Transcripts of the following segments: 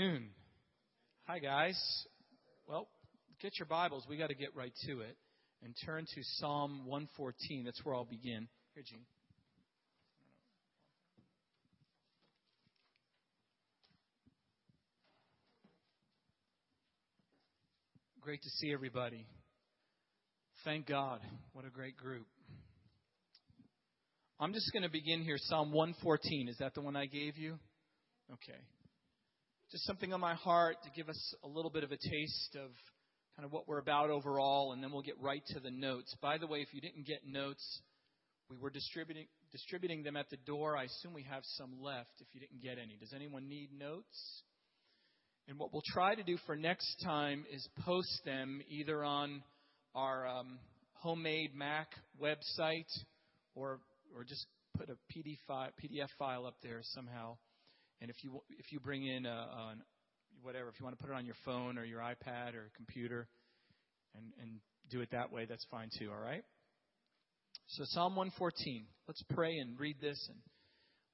afternoon. Hi, guys. Well, get your Bibles. We got to get right to it and turn to Psalm 114. That's where I'll begin. Here, Gene. Great to see everybody. Thank God. What a great group. I'm just going to begin here. Psalm 114. Is that the one I gave you? Okay just something on my heart to give us a little bit of a taste of kind of what we're about overall, and then we'll get right to the notes. By the way, if you didn't get notes, we were distributing distributing them at the door. I assume we have some left if you didn't get any. Does anyone need notes? And what we'll try to do for next time is post them either on our um, homemade Mac website or or just put a PDF PDF file up there somehow. And if you if you bring in a, a, whatever, if you want to put it on your phone or your iPad or computer, and and do it that way, that's fine too. All right. So Psalm 114. Let's pray and read this, and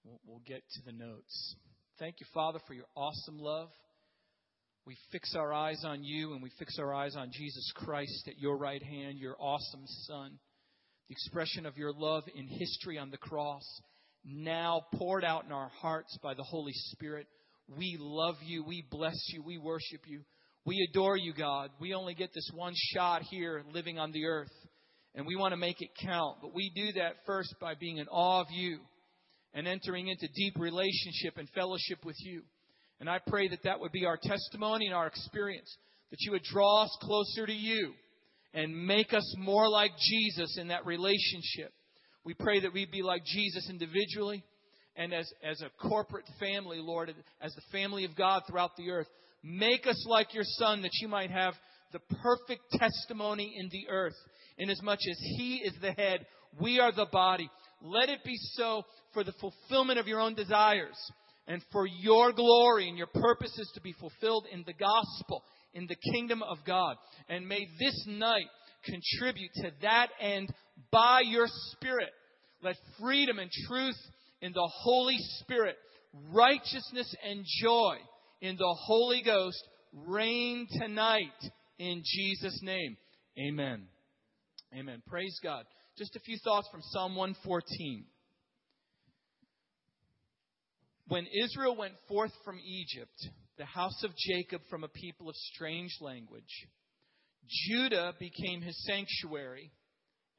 we'll, we'll get to the notes. Thank you, Father, for your awesome love. We fix our eyes on you, and we fix our eyes on Jesus Christ at your right hand, your awesome Son, the expression of your love in history on the cross now poured out in our hearts by the Holy Spirit. We love you. We bless you. We worship you. We adore you, God. We only get this one shot here living on the earth, and we want to make it count. But we do that first by being in awe of you and entering into deep relationship and fellowship with you. And I pray that that would be our testimony and our experience, that you would draw us closer to you and make us more like Jesus in that relationship. We pray that we be like Jesus individually and as, as a corporate family, Lord, as the family of God throughout the earth. Make us like your Son that you might have the perfect testimony in the earth. Inasmuch as He is the head, we are the body. Let it be so for the fulfillment of your own desires and for your glory and your purposes to be fulfilled in the gospel, in the kingdom of God. And may this night contribute to that end by your Spirit. Let freedom and truth in the Holy Spirit, righteousness and joy in the Holy Ghost reign tonight in Jesus' name. Amen. Amen. Praise God. Just a few thoughts from Psalm 114. When Israel went forth from Egypt, the house of Jacob from a people of strange language, Judah became his sanctuary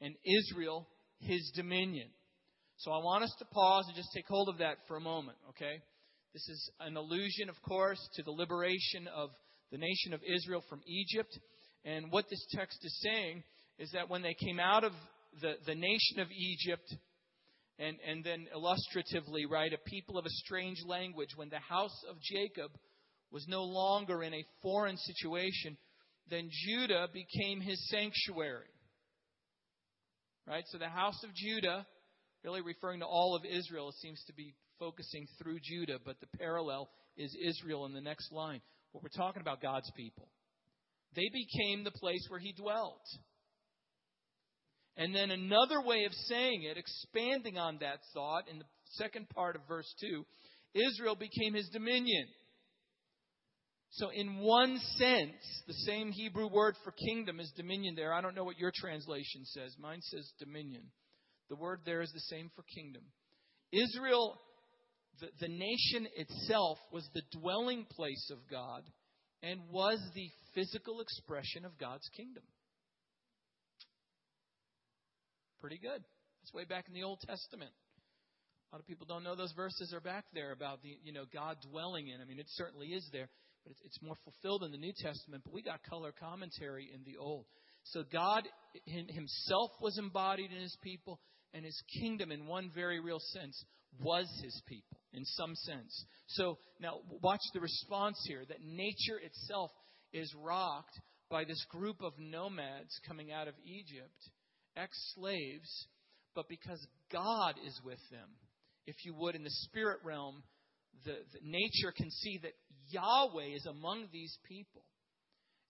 and Israel his dominion. So I want us to pause and just take hold of that for a moment, okay? This is an allusion, of course, to the liberation of the nation of Israel from Egypt. And what this text is saying is that when they came out of the, the nation of Egypt, and, and then illustratively, right, a people of a strange language, when the house of Jacob was no longer in a foreign situation, then Judah became his sanctuary. Right? So the house of Judah, really referring to all of Israel, seems to be focusing through Judah, but the parallel is Israel in the next line. What we're talking about God's people. They became the place where he dwelt. And then another way of saying it, expanding on that thought in the second part of verse 2, Israel became his dominion. So, in one sense, the same Hebrew word for kingdom is dominion there. I don't know what your translation says. Mine says dominion. The word there is the same for kingdom. Israel, the, the nation itself, was the dwelling place of God and was the physical expression of God's kingdom. Pretty good. That's way back in the Old Testament. A lot of people don't know those verses are back there about the you know God dwelling in. I mean, it certainly is there but it's more fulfilled in the New Testament, but we got color commentary in the Old. So God himself was embodied in his people, and his kingdom, in one very real sense, was his people, in some sense. So now watch the response here that nature itself is rocked by this group of nomads coming out of Egypt, ex slaves, but because God is with them. If you would, in the spirit realm, the, the nature can see that Yahweh is among these people.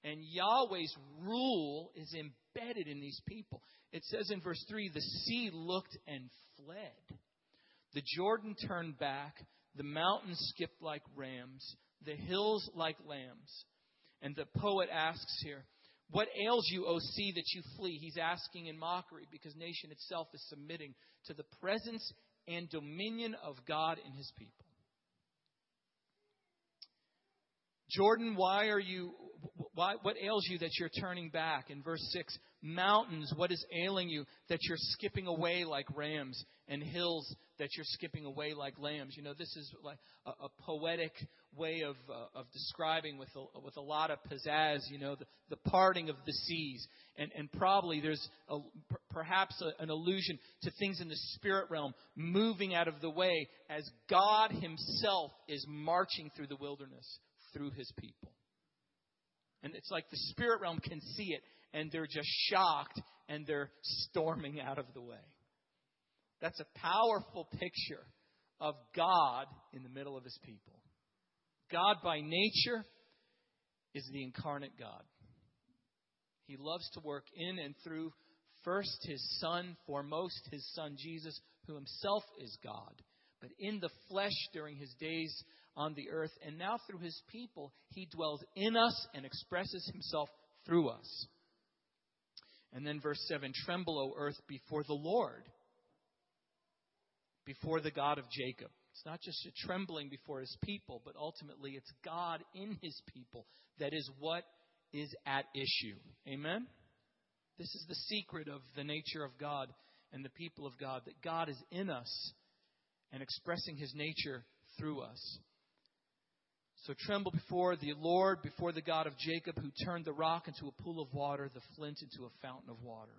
And Yahweh's rule is embedded in these people. It says in verse 3 the sea looked and fled. The Jordan turned back. The mountains skipped like rams. the hills like lambs. And the poet asks here, What ails you, O sea, that you flee? He's asking in mockery because nation itself is submitting to the presence and dominion of God and his people. Jordan, why are you why, what ails you that you're turning back? In verse 6, mountains, what is ailing you that you're skipping away like rams, and hills that you're skipping away like lambs? You know, this is like a, a poetic way of, uh, of describing with a, with a lot of pizzazz, you know, the, the parting of the seas. And, and probably there's a, perhaps a, an allusion to things in the spirit realm moving out of the way as God Himself is marching through the wilderness through His people. And it's like the spirit realm can see it, and they're just shocked, and they're storming out of the way. That's a powerful picture of God in the middle of his people. God by nature is the incarnate God. He loves to work in and through first his Son, foremost his Son Jesus, who himself is God. But in the flesh during his days on the earth, and now through his people, he dwells in us and expresses himself through us. And then verse 7 Tremble, O earth, before the Lord, before the God of Jacob. It's not just a trembling before his people, but ultimately it's God in his people that is what is at issue. Amen? This is the secret of the nature of God and the people of God, that God is in us and expressing his nature through us. So tremble before the Lord, before the God of Jacob, who turned the rock into a pool of water, the flint into a fountain of water.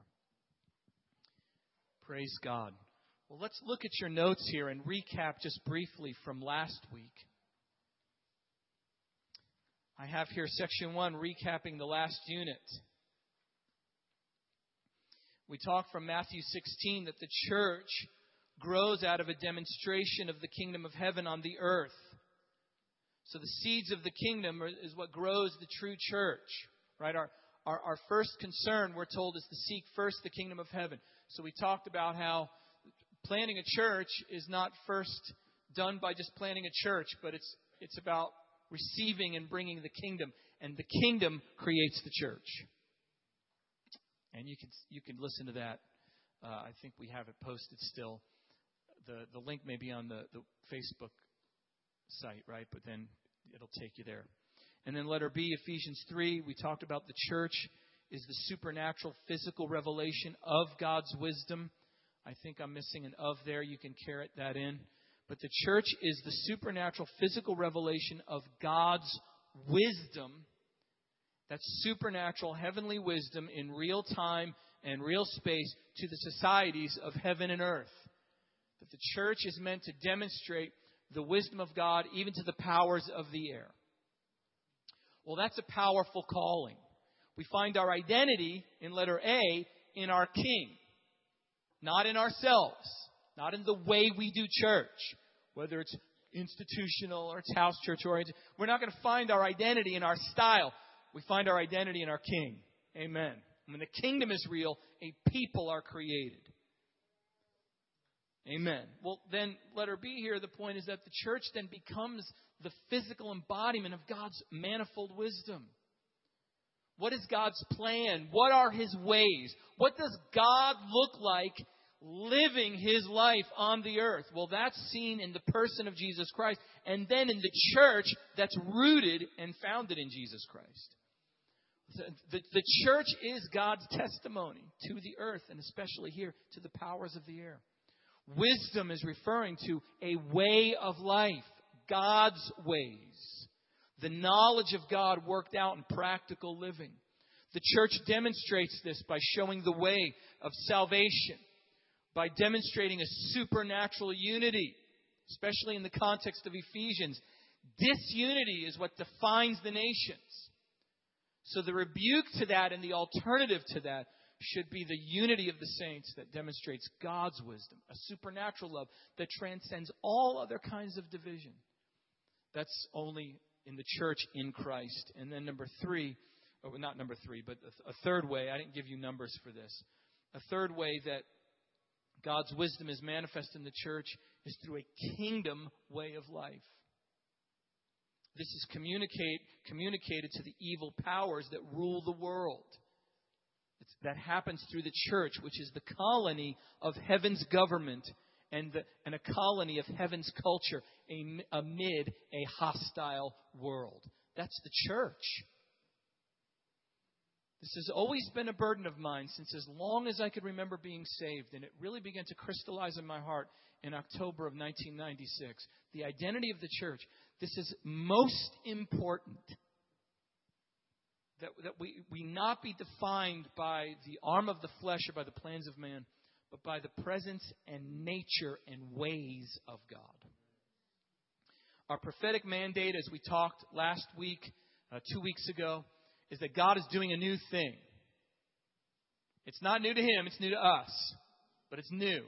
Praise God. Well, let's look at your notes here and recap just briefly from last week. I have here section one, recapping the last unit. We talked from Matthew 16 that the church grows out of a demonstration of the kingdom of heaven on the earth. So the seeds of the kingdom is what grows the true church, right? Our, our, our first concern, we're told, is to seek first the kingdom of heaven. So we talked about how planting a church is not first done by just planting a church, but it's, it's about receiving and bringing the kingdom. And the kingdom creates the church. And you can, you can listen to that. Uh, I think we have it posted still. The, the link may be on the, the Facebook site, right? But then it'll take you there. And then letter B, Ephesians 3, we talked about the church is the supernatural physical revelation of God's wisdom. I think I'm missing an of there. You can caret that in. But the church is the supernatural physical revelation of God's wisdom. That's supernatural heavenly wisdom in real time and real space to the societies of heaven and earth. That the church is meant to demonstrate the wisdom of God even to the powers of the air. Well, that's a powerful calling. We find our identity in letter A in our King, not in ourselves, not in the way we do church, whether it's institutional or it's house church oriented. We're not going to find our identity in our style. We find our identity in our King. Amen. When the kingdom is real, a people are created. Amen. Well, then, letter B here, the point is that the church then becomes the physical embodiment of God's manifold wisdom. What is God's plan? What are His ways? What does God look like living His life on the earth? Well, that's seen in the person of Jesus Christ and then in the church that's rooted and founded in Jesus Christ. The, the, the church is God's testimony to the earth and especially here to the powers of the air. Wisdom is referring to a way of life, God's ways. The knowledge of God worked out in practical living. The church demonstrates this by showing the way of salvation, by demonstrating a supernatural unity, especially in the context of Ephesians. Disunity is what defines the nations. So the rebuke to that and the alternative to that should be the unity of the saints that demonstrates God's wisdom, a supernatural love that transcends all other kinds of division. That's only in the church in Christ. And then number three, oh, not number three, but a third way, I didn't give you numbers for this. A third way that God's wisdom is manifest in the church is through a kingdom way of life. this is communicate, communicated to the evil powers that rule the world. That happens through the church, which is the colony of heaven's government and, the, and a colony of heaven's culture amid a hostile world. That's the church. This has always been a burden of mine since as long as I could remember being saved, and it really began to crystallize in my heart in October of 1996. The identity of the church. This is most important that, that we, we not be defined by the arm of the flesh or by the plans of man, but by the presence and nature and ways of God. Our prophetic mandate, as we talked last week, uh, two weeks ago, is that God is doing a new thing. It's not new to Him, it's new to us, but it's new.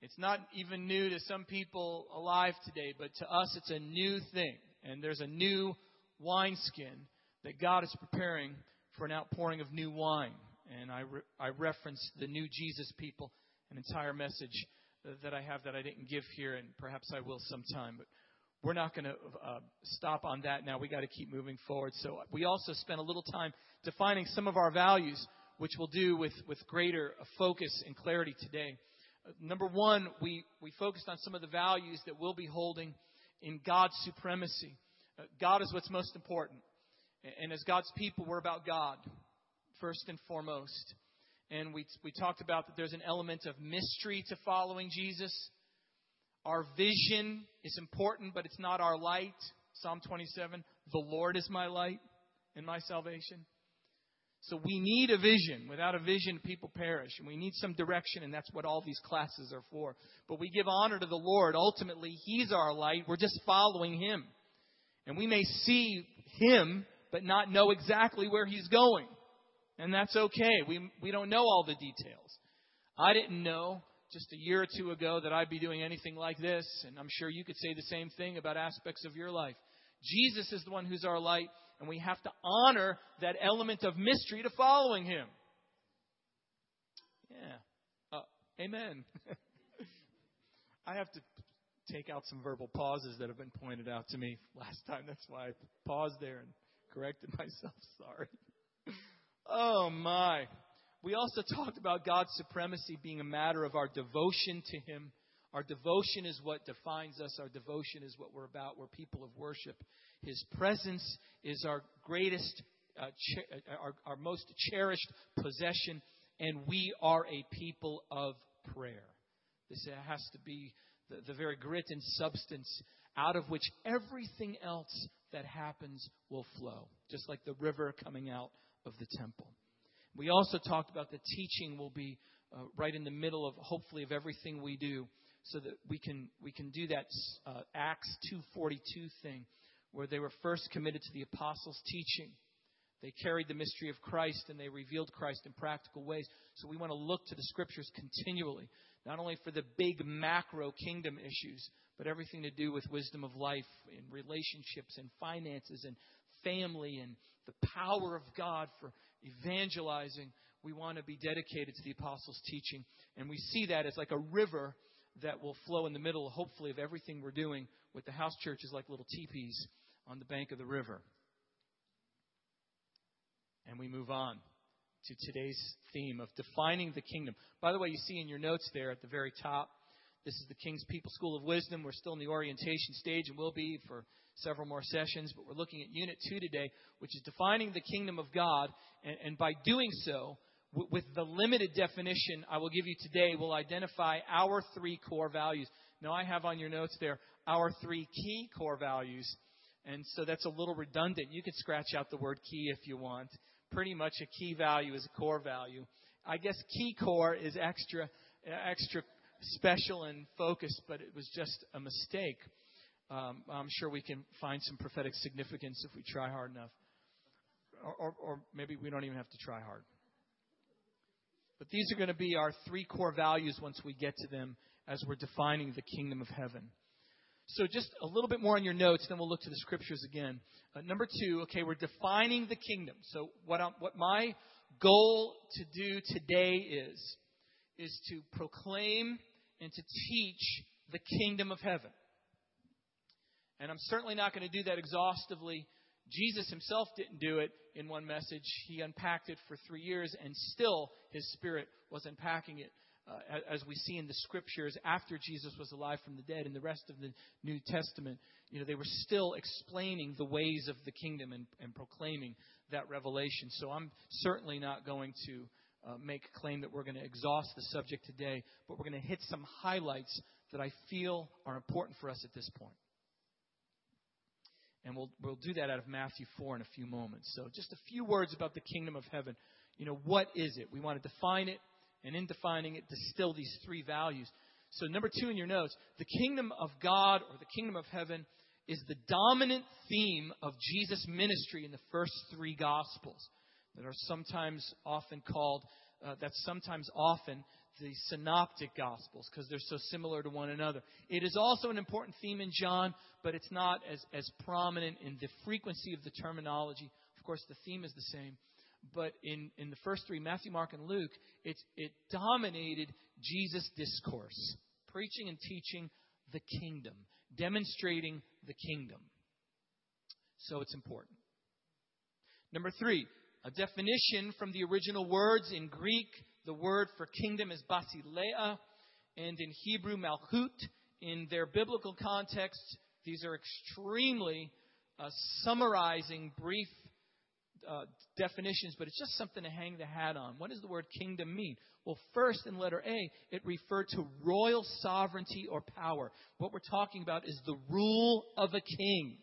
It's not even new to some people alive today, but to us it's a new thing. And there's a new wineskin that God is preparing for an outpouring of new wine. And I, re- I referenced the new Jesus people, an entire message that I have that I didn't give here, and perhaps I will sometime. But we're not going to uh, stop on that now. We got to keep moving forward. So we also spent a little time defining some of our values, which we'll do with, with greater focus and clarity today. Uh, number one, we, we focused on some of the values that we'll be holding in God's supremacy. Uh, God is what's most important. And as God's people, we're about God, first and foremost. And we, we talked about that there's an element of mystery to following Jesus. Our vision is important, but it's not our light. Psalm 27 The Lord is my light and my salvation. So we need a vision. Without a vision, people perish. And we need some direction, and that's what all these classes are for. But we give honor to the Lord. Ultimately, He's our light. We're just following Him. And we may see Him, but not know exactly where He's going. And that's okay. We, we don't know all the details. I didn't know just a year or two ago that I'd be doing anything like this, and I'm sure you could say the same thing about aspects of your life. Jesus is the one who's our light, and we have to honor that element of mystery to following him. Yeah. Uh, amen. I have to take out some verbal pauses that have been pointed out to me last time. That's why I paused there and corrected myself. Sorry. Oh, my. We also talked about God's supremacy being a matter of our devotion to Him. Our devotion is what defines us. Our devotion is what we're about. We're people of worship. His presence is our greatest, uh, our, our most cherished possession, and we are a people of prayer. This has to be the, the very grit and substance out of which everything else that happens will flow, just like the river coming out of the temple. We also talked about the teaching will be uh, right in the middle of hopefully of everything we do, so that we can we can do that uh, Acts 2:42 thing, where they were first committed to the apostles' teaching. They carried the mystery of Christ and they revealed Christ in practical ways. So we want to look to the scriptures continually, not only for the big macro kingdom issues, but everything to do with wisdom of life and relationships and finances and family and the power of God for evangelizing, we want to be dedicated to the apostles' teaching. And we see that as like a river that will flow in the middle, hopefully, of everything we're doing with the house churches like little teepees on the bank of the river. And we move on to today's theme of defining the kingdom. By the way, you see in your notes there at the very top, this is the King's People School of Wisdom. We're still in the orientation stage and will be for several more sessions, but we're looking at Unit 2 today, which is defining the kingdom of God. And, and by doing so, w- with the limited definition I will give you today, we'll identify our three core values. Now, I have on your notes there our three key core values. And so that's a little redundant. You could scratch out the word key if you want. Pretty much a key value is a core value. I guess key core is extra, extra special and focused, but it was just a mistake. Um, I'm sure we can find some prophetic significance if we try hard enough. Or, or, or maybe we don't even have to try hard. But these are going to be our three core values once we get to them as we're defining the kingdom of heaven. So, just a little bit more on your notes, then we'll look to the scriptures again. Uh, number two, okay, we're defining the kingdom. So, what, I'm, what my goal to do today is, is to proclaim and to teach the kingdom of heaven. And I'm certainly not going to do that exhaustively. Jesus himself didn't do it in one message. He unpacked it for three years, and still his spirit was unpacking it. Uh, as we see in the scriptures after Jesus was alive from the dead in the rest of the New Testament, you know, they were still explaining the ways of the kingdom and, and proclaiming that revelation. So I'm certainly not going to uh, make a claim that we're going to exhaust the subject today, but we're going to hit some highlights that I feel are important for us at this point. And we'll, we'll do that out of Matthew 4 in a few moments. So, just a few words about the kingdom of heaven. You know, what is it? We want to define it, and in defining it, distill these three values. So, number two in your notes, the kingdom of God or the kingdom of heaven is the dominant theme of Jesus' ministry in the first three Gospels that are sometimes often called, uh, that's sometimes often the synoptic gospels because they're so similar to one another. It is also an important theme in John, but it's not as, as prominent in the frequency of the terminology. Of course, the theme is the same. But in, in the first three, Matthew, Mark, and Luke, it, it dominated Jesus' discourse, preaching and teaching the kingdom, demonstrating the kingdom. So it's important. Number three, a definition from the original words in Greek. The word for kingdom is basileia, and in Hebrew, malchut. In their biblical context, these are extremely uh, summarizing, brief uh, definitions, but it's just something to hang the hat on. What does the word kingdom mean? Well, first in letter A, it referred to royal sovereignty or power. What we're talking about is the rule of a king.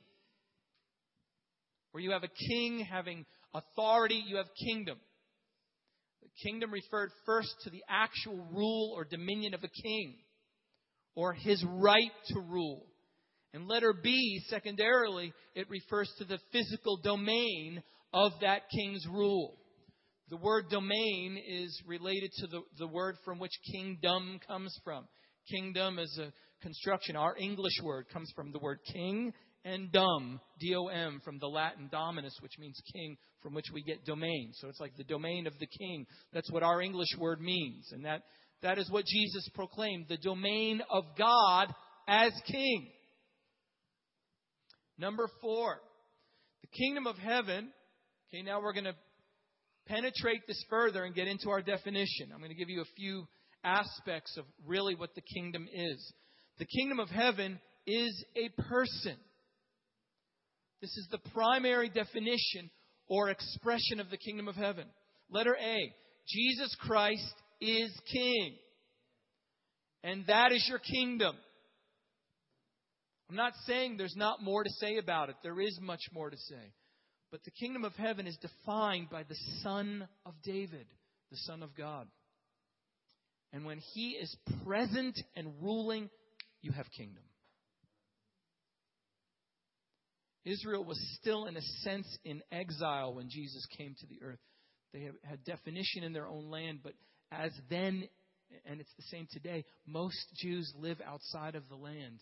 Where you have a king having authority, you have kingdom. The kingdom referred first to the actual rule or dominion of a king, or his right to rule. And letter B, secondarily, it refers to the physical domain of that king's rule. The word domain is related to the, the word from which kingdom comes from. Kingdom is a construction. Our English word comes from the word king and dom, D O M, from the Latin dominus, which means king, from which we get domain. So it's like the domain of the king. That's what our English word means. And that, that is what Jesus proclaimed the domain of God as king. Number four, the kingdom of heaven. Okay, now we're going to penetrate this further and get into our definition. I'm going to give you a few aspects of really what the kingdom is. The kingdom of heaven is a person. This is the primary definition or expression of the kingdom of heaven. Letter A Jesus Christ is King. And that is your kingdom. I'm not saying there's not more to say about it. There is much more to say. But the kingdom of heaven is defined by the Son of David, the Son of God. And when he is present and ruling, you have kingdom. Israel was still, in a sense, in exile when Jesus came to the earth. They had definition in their own land, but as then, and it's the same today, most Jews live outside of the land.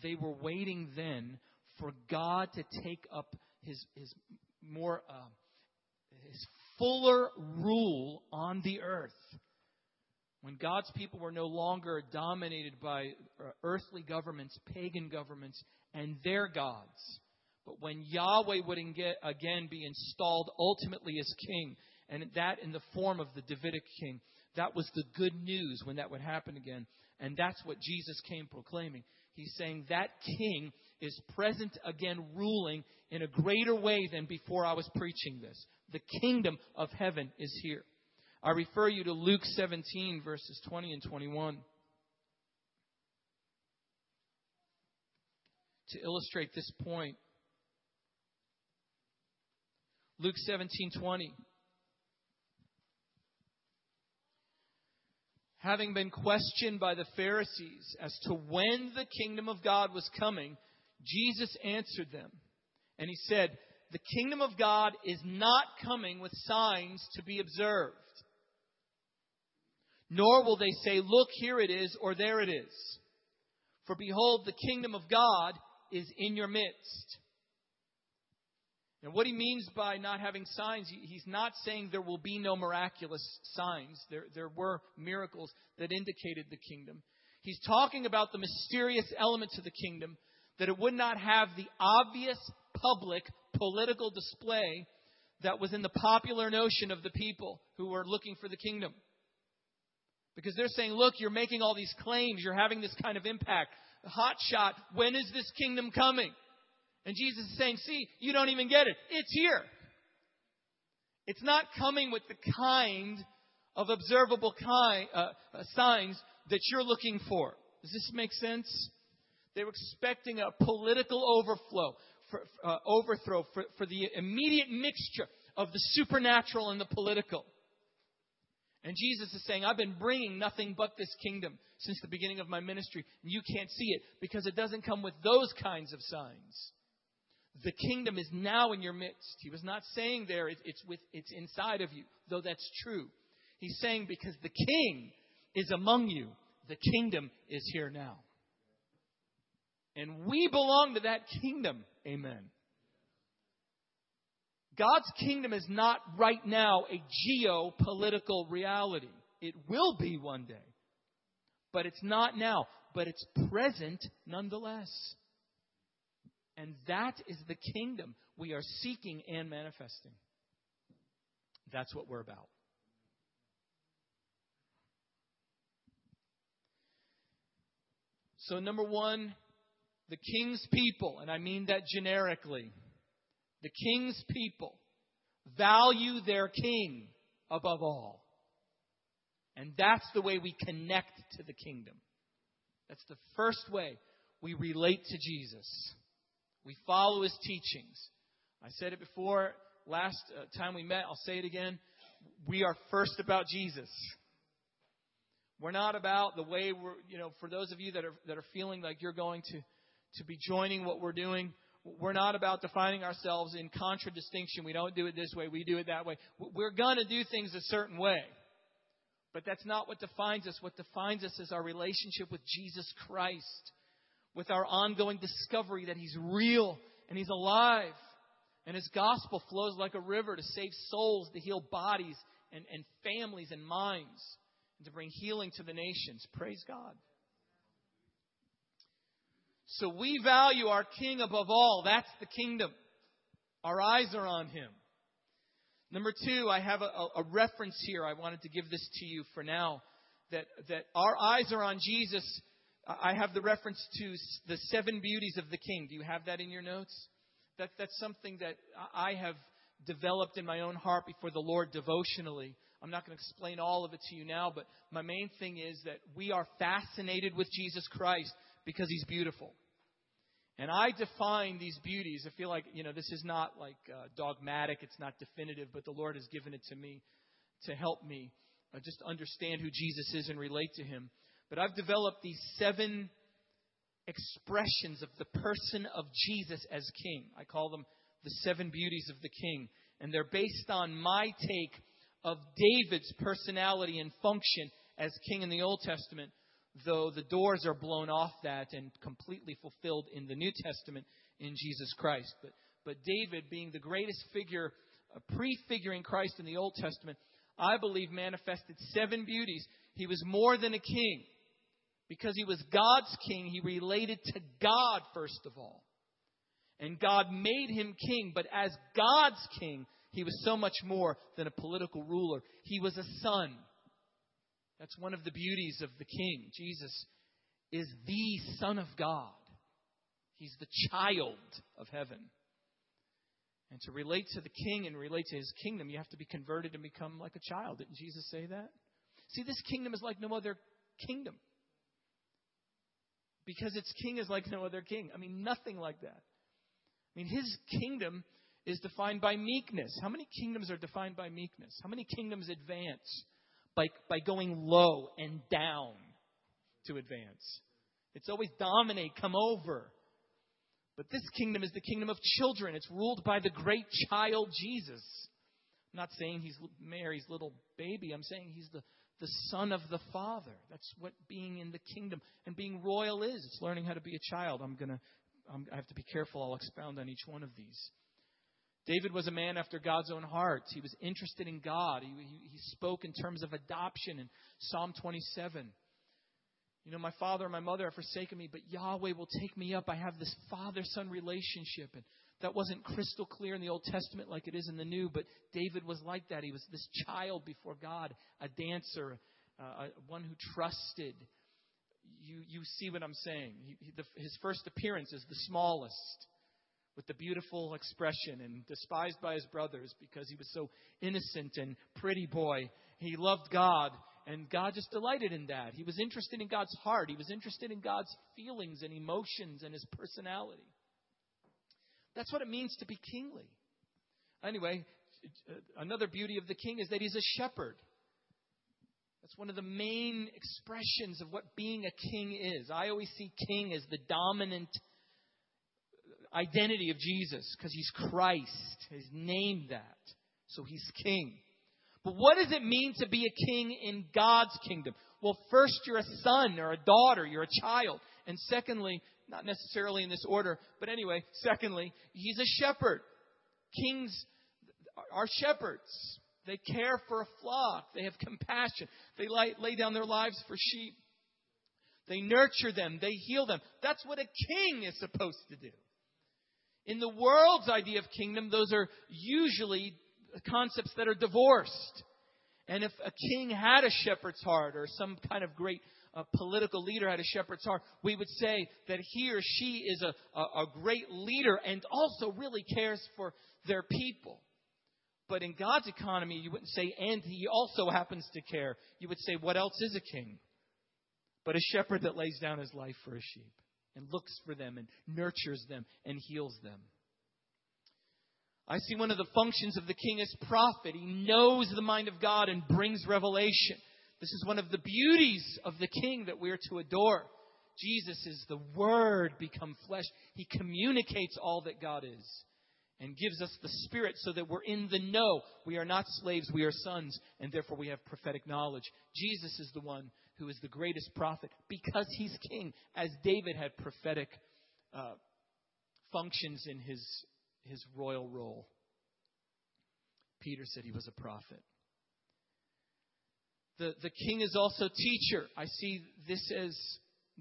They were waiting then for God to take up his, his more, uh, his fuller rule on the earth. When God's people were no longer dominated by uh, earthly governments, pagan governments, and their gods but when Yahweh would again be installed ultimately as king, and that in the form of the Davidic king, that was the good news when that would happen again. And that's what Jesus came proclaiming. He's saying that king is present again, ruling in a greater way than before I was preaching this. The kingdom of heaven is here. I refer you to Luke 17, verses 20 and 21. To illustrate this point, Luke 17:20. Having been questioned by the Pharisees as to when the kingdom of God was coming, Jesus answered them. And he said, The kingdom of God is not coming with signs to be observed. Nor will they say, Look, here it is, or there it is. For behold, the kingdom of God is in your midst. And what he means by not having signs, he's not saying there will be no miraculous signs. There, there were miracles that indicated the kingdom. He's talking about the mysterious element to the kingdom that it would not have the obvious public political display that was in the popular notion of the people who were looking for the kingdom. Because they're saying, look, you're making all these claims, you're having this kind of impact. Hot shot, when is this kingdom coming? And Jesus is saying, see, you don't even get it. It's here. It's not coming with the kind of observable kind, uh, uh, signs that you're looking for. Does this make sense? They were expecting a political overflow, for, uh, overthrow for, for the immediate mixture of the supernatural and the political. And Jesus is saying, I've been bringing nothing but this kingdom since the beginning of my ministry, and you can't see it because it doesn't come with those kinds of signs. The kingdom is now in your midst. He was not saying there it's, with, it's inside of you, though that's true. He's saying because the king is among you, the kingdom is here now. And we belong to that kingdom. Amen. God's kingdom is not right now a geopolitical reality. It will be one day. But it's not now. But it's present nonetheless. And that is the kingdom we are seeking and manifesting. That's what we're about. So, number one, the king's people, and I mean that generically, the king's people value their king above all. And that's the way we connect to the kingdom. That's the first way we relate to Jesus. We follow his teachings. I said it before last uh, time we met, I'll say it again. We are first about Jesus. We're not about the way we're, you know, for those of you that are, that are feeling like you're going to, to be joining what we're doing, we're not about defining ourselves in contradistinction. We don't do it this way, we do it that way. We're going to do things a certain way. But that's not what defines us. What defines us is our relationship with Jesus Christ, with our ongoing discovery that He's real and He's alive. And His gospel flows like a river to save souls, to heal bodies and, and families and minds, and to bring healing to the nations. Praise God. So we value our King above all. That's the kingdom. Our eyes are on Him. Number two, I have a, a, reference here. I wanted to give this to you for now. That, that our eyes are on Jesus. I have the reference to the seven beauties of the King. Do you have that in your notes? That, that's something that I have developed in my own heart before the Lord devotionally. I'm not going to explain all of it to you now, but my main thing is that we are fascinated with Jesus Christ because he's beautiful. And I define these beauties. I feel like, you know, this is not like uh, dogmatic, it's not definitive, but the Lord has given it to me to help me uh, just understand who Jesus is and relate to him. But I've developed these seven expressions of the person of Jesus as king. I call them the seven beauties of the king. And they're based on my take of David's personality and function as king in the Old Testament though the doors are blown off that and completely fulfilled in the New Testament in Jesus Christ. But, but David, being the greatest figure, prefiguring Christ in the Old Testament, I believe manifested seven beauties. He was more than a king. Because he was God's king, he related to God first of all. And God made him king, but as God's king, he was so much more than a political ruler. He was a son. That's one of the beauties of the King. Jesus is the Son of God, He's the child of heaven. And to relate to the King and relate to His kingdom, you have to be converted and become like a child. Didn't Jesus say that? See, this kingdom is like no other kingdom. Because its king is like no other king. I mean, nothing like that. I mean, his kingdom is defined by meekness. How many kingdoms are defined by meekness? How many kingdoms advance? By, by going low and down to advance. It's always dominate, come over. But this kingdom is the kingdom of children. It's ruled by the great child Jesus. I'm not saying he's Mary's little baby. I'm saying he's the, the son of the Father. That's what being in the kingdom and being royal is. It's learning how to be a child. I'm gonna. I'm, I have to be careful. I'll expound on each one of these. David was a man after God's own heart. He was interested in God. He, he, he, spoke in terms of adoption in Psalm 27. You know, my father and my mother have forsaken me, but Yahweh will take me up. I have this father son relationship. And that wasn't crystal clear in the Old Testament like it is in the New, but David was like that. He was this child before God, a dancer, uh, one who trusted. You, you see what I'm saying. He, the, his first appearance is the smallest, with the beautiful expression, and despised by his brothers because he was so innocent and pretty boy. He loved God, and God just delighted in that. He was interested in God's heart. He was interested in God's feelings and emotions and his personality. That's what it means to be kingly. Anyway, another beauty of the king is that he's a shepherd. That's one of the main expressions of what being a king is. I always see king as the dominant identity of Jesus because he's Christ. He's named that. So he's king. But what does it mean to be a king in God's kingdom? Well, first, you're a son or a daughter, you're a child. And secondly, not necessarily in this order, but anyway, secondly, he's a shepherd. Kings are shepherds. They care for a flock. They have compassion. They lay, down their lives for sheep. They nurture them. They heal them. That's what a king is supposed to do. In the world's idea of kingdom, those are usually concepts that are divorced. And if a king had a shepherd's heart or some kind of great uh, political leader had a shepherd's heart, we would say that he or she is a, a, a great leader and also really cares for their people. But in God's economy, you wouldn't say, and he also happens to care. You would say, what else is a king? But a shepherd that lays down his life for a sheep and looks for them and nurtures them and heals them. I see one of the functions of the king as prophet. He knows the mind of God and brings revelation. This is one of the beauties of the king that we're to adore. Jesus is the Word become flesh. He communicates all that God is and gives us the Spirit so that we're in the know. We are not slaves, we are sons, and therefore we have prophetic knowledge. Jesus is the one who is the greatest prophet because he's king, as David had prophetic uh, functions in his, his royal role. Peter said he was a prophet. The, the king is also teacher. I see this as,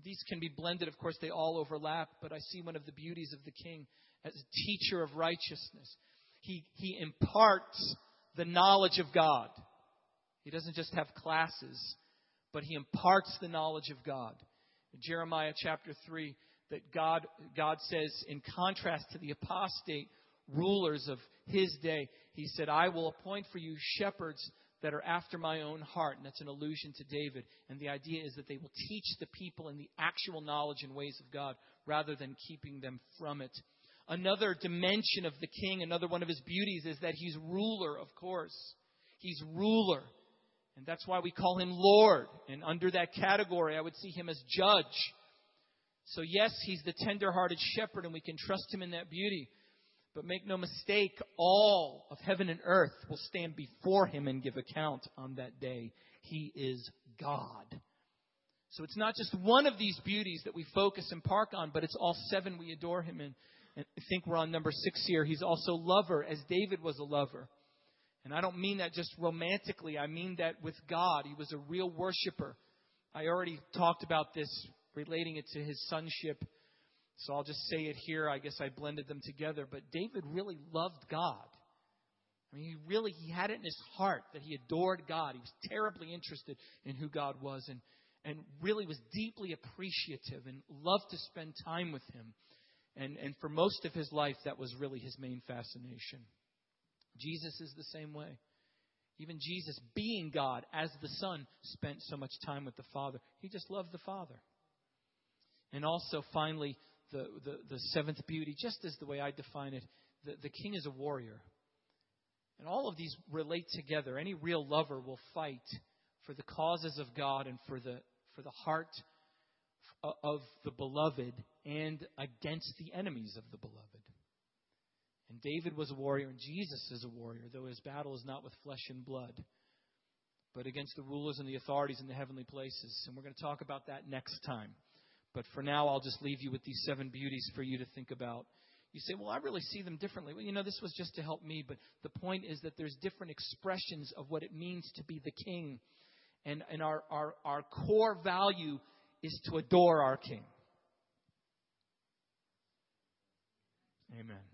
these can be blended, of course, they all overlap, but I see one of the beauties of the king as a teacher of righteousness. He, he imparts the knowledge of God. He doesn't just have classes, but he imparts the knowledge of God. In Jeremiah chapter 3, that God, God says, in contrast to the apostate rulers of his day, he said, I will appoint for you shepherds that are after my own heart. And that's an allusion to David. And the idea is that they will teach the people in the actual knowledge and ways of God rather than keeping them from it. Another dimension of the king, another one of his beauties, is that he's ruler, of course. He's ruler. And that's why we call him Lord. And under that category, I would see him as judge. So, yes, he's the tender hearted shepherd, and we can trust him in that beauty. But make no mistake, all of heaven and earth will stand before him and give account on that day. He is God. So it's not just one of these beauties that we focus and park on, but it's all seven we adore him in. And I think we're on number six here. He's also lover, as David was a lover. And I don't mean that just romantically, I mean that with God. He was a real worshiper. I already talked about this, relating it to his sonship. So I'll just say it here. I guess I blended them together. But David really loved God. I mean, he really he had it in his heart that he adored God. He was terribly interested in who God was and, and really was deeply appreciative and loved to spend time with him. And, and for most of his life, that was really his main fascination. Jesus is the same way. Even Jesus, being God as the Son, spent so much time with the Father. He just loved the Father. And also, finally, the, the, the seventh beauty, just as the way I define it, the, the king is a warrior. And all of these relate together. Any real lover will fight for the causes of God and for the, for the heart of the beloved and against the enemies of the beloved. And David was a warrior, and Jesus is a warrior, though his battle is not with flesh and blood, but against the rulers and the authorities in the heavenly places. And we're going to talk about that next time. But for now, I'll just leave you with these seven beauties for you to think about. You say, well, I really see them differently. Well, you know, this was just to help me, but the point is that there's different expressions of what it means to be the king. And, and our, our, our core value is to adore our King. Amen.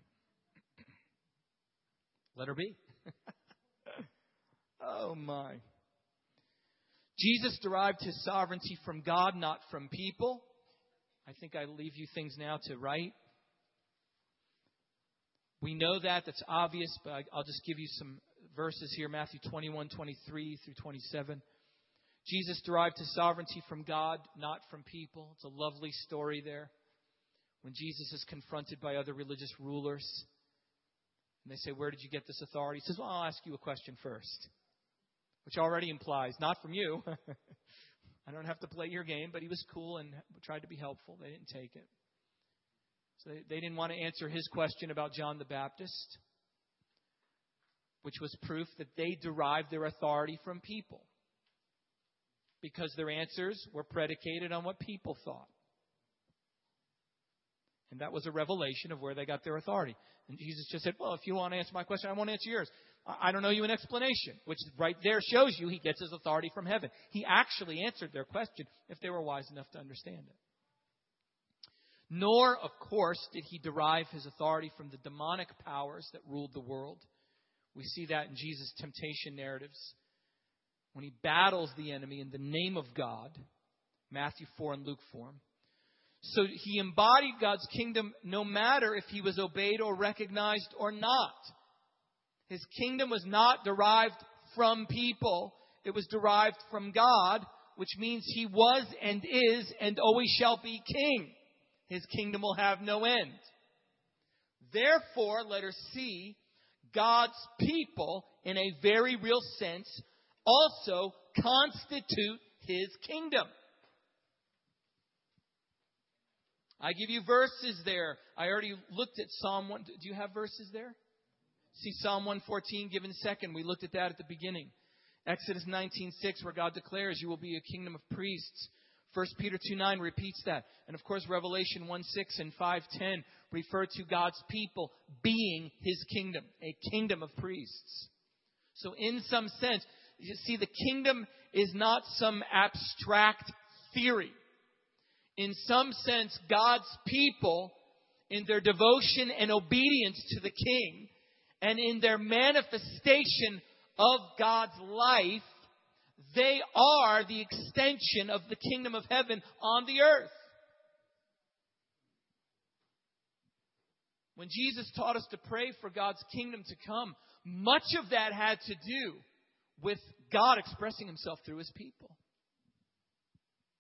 Let her be. oh my. Jesus derived his sovereignty from God, not from people. I think I leave you things now to write. We know that, that's obvious, but I'll just give you some verses here Matthew 21, 23 through 27. Jesus derived his sovereignty from God, not from people. It's a lovely story there. When Jesus is confronted by other religious rulers, and they say, Where did you get this authority? He says, Well, I'll ask you a question first, which already implies, Not from you. I don't have to play your game, but he was cool and tried to be helpful. They didn't take it. So they, they didn't want to answer his question about John the Baptist, which was proof that they derived their authority from people because their answers were predicated on what people thought. And that was a revelation of where they got their authority. And Jesus just said, Well, if you want to answer my question, I won't answer yours. I don't know you an explanation, which right there shows you he gets his authority from heaven. He actually answered their question if they were wise enough to understand it. Nor, of course, did he derive his authority from the demonic powers that ruled the world. We see that in Jesus' temptation narratives when he battles the enemy in the name of God, Matthew 4 and Luke 4. So he embodied God's kingdom no matter if he was obeyed or recognized or not. His kingdom was not derived from people, it was derived from God, which means he was and is and always shall be king. His kingdom will have no end. Therefore, let us see God's people, in a very real sense, also constitute his kingdom. I give you verses there. I already looked at Psalm 1. Do you have verses there? See Psalm 114 given second. We looked at that at the beginning. Exodus 19:6 where God declares you will be a kingdom of priests. 1 Peter 2:9 repeats that. And of course Revelation 1:6 and 5:10 refer to God's people being his kingdom, a kingdom of priests. So in some sense, you see, the kingdom is not some abstract theory. In some sense, God's people, in their devotion and obedience to the king, and in their manifestation of God's life, they are the extension of the kingdom of heaven on the earth. When Jesus taught us to pray for God's kingdom to come, much of that had to do with God expressing himself through his people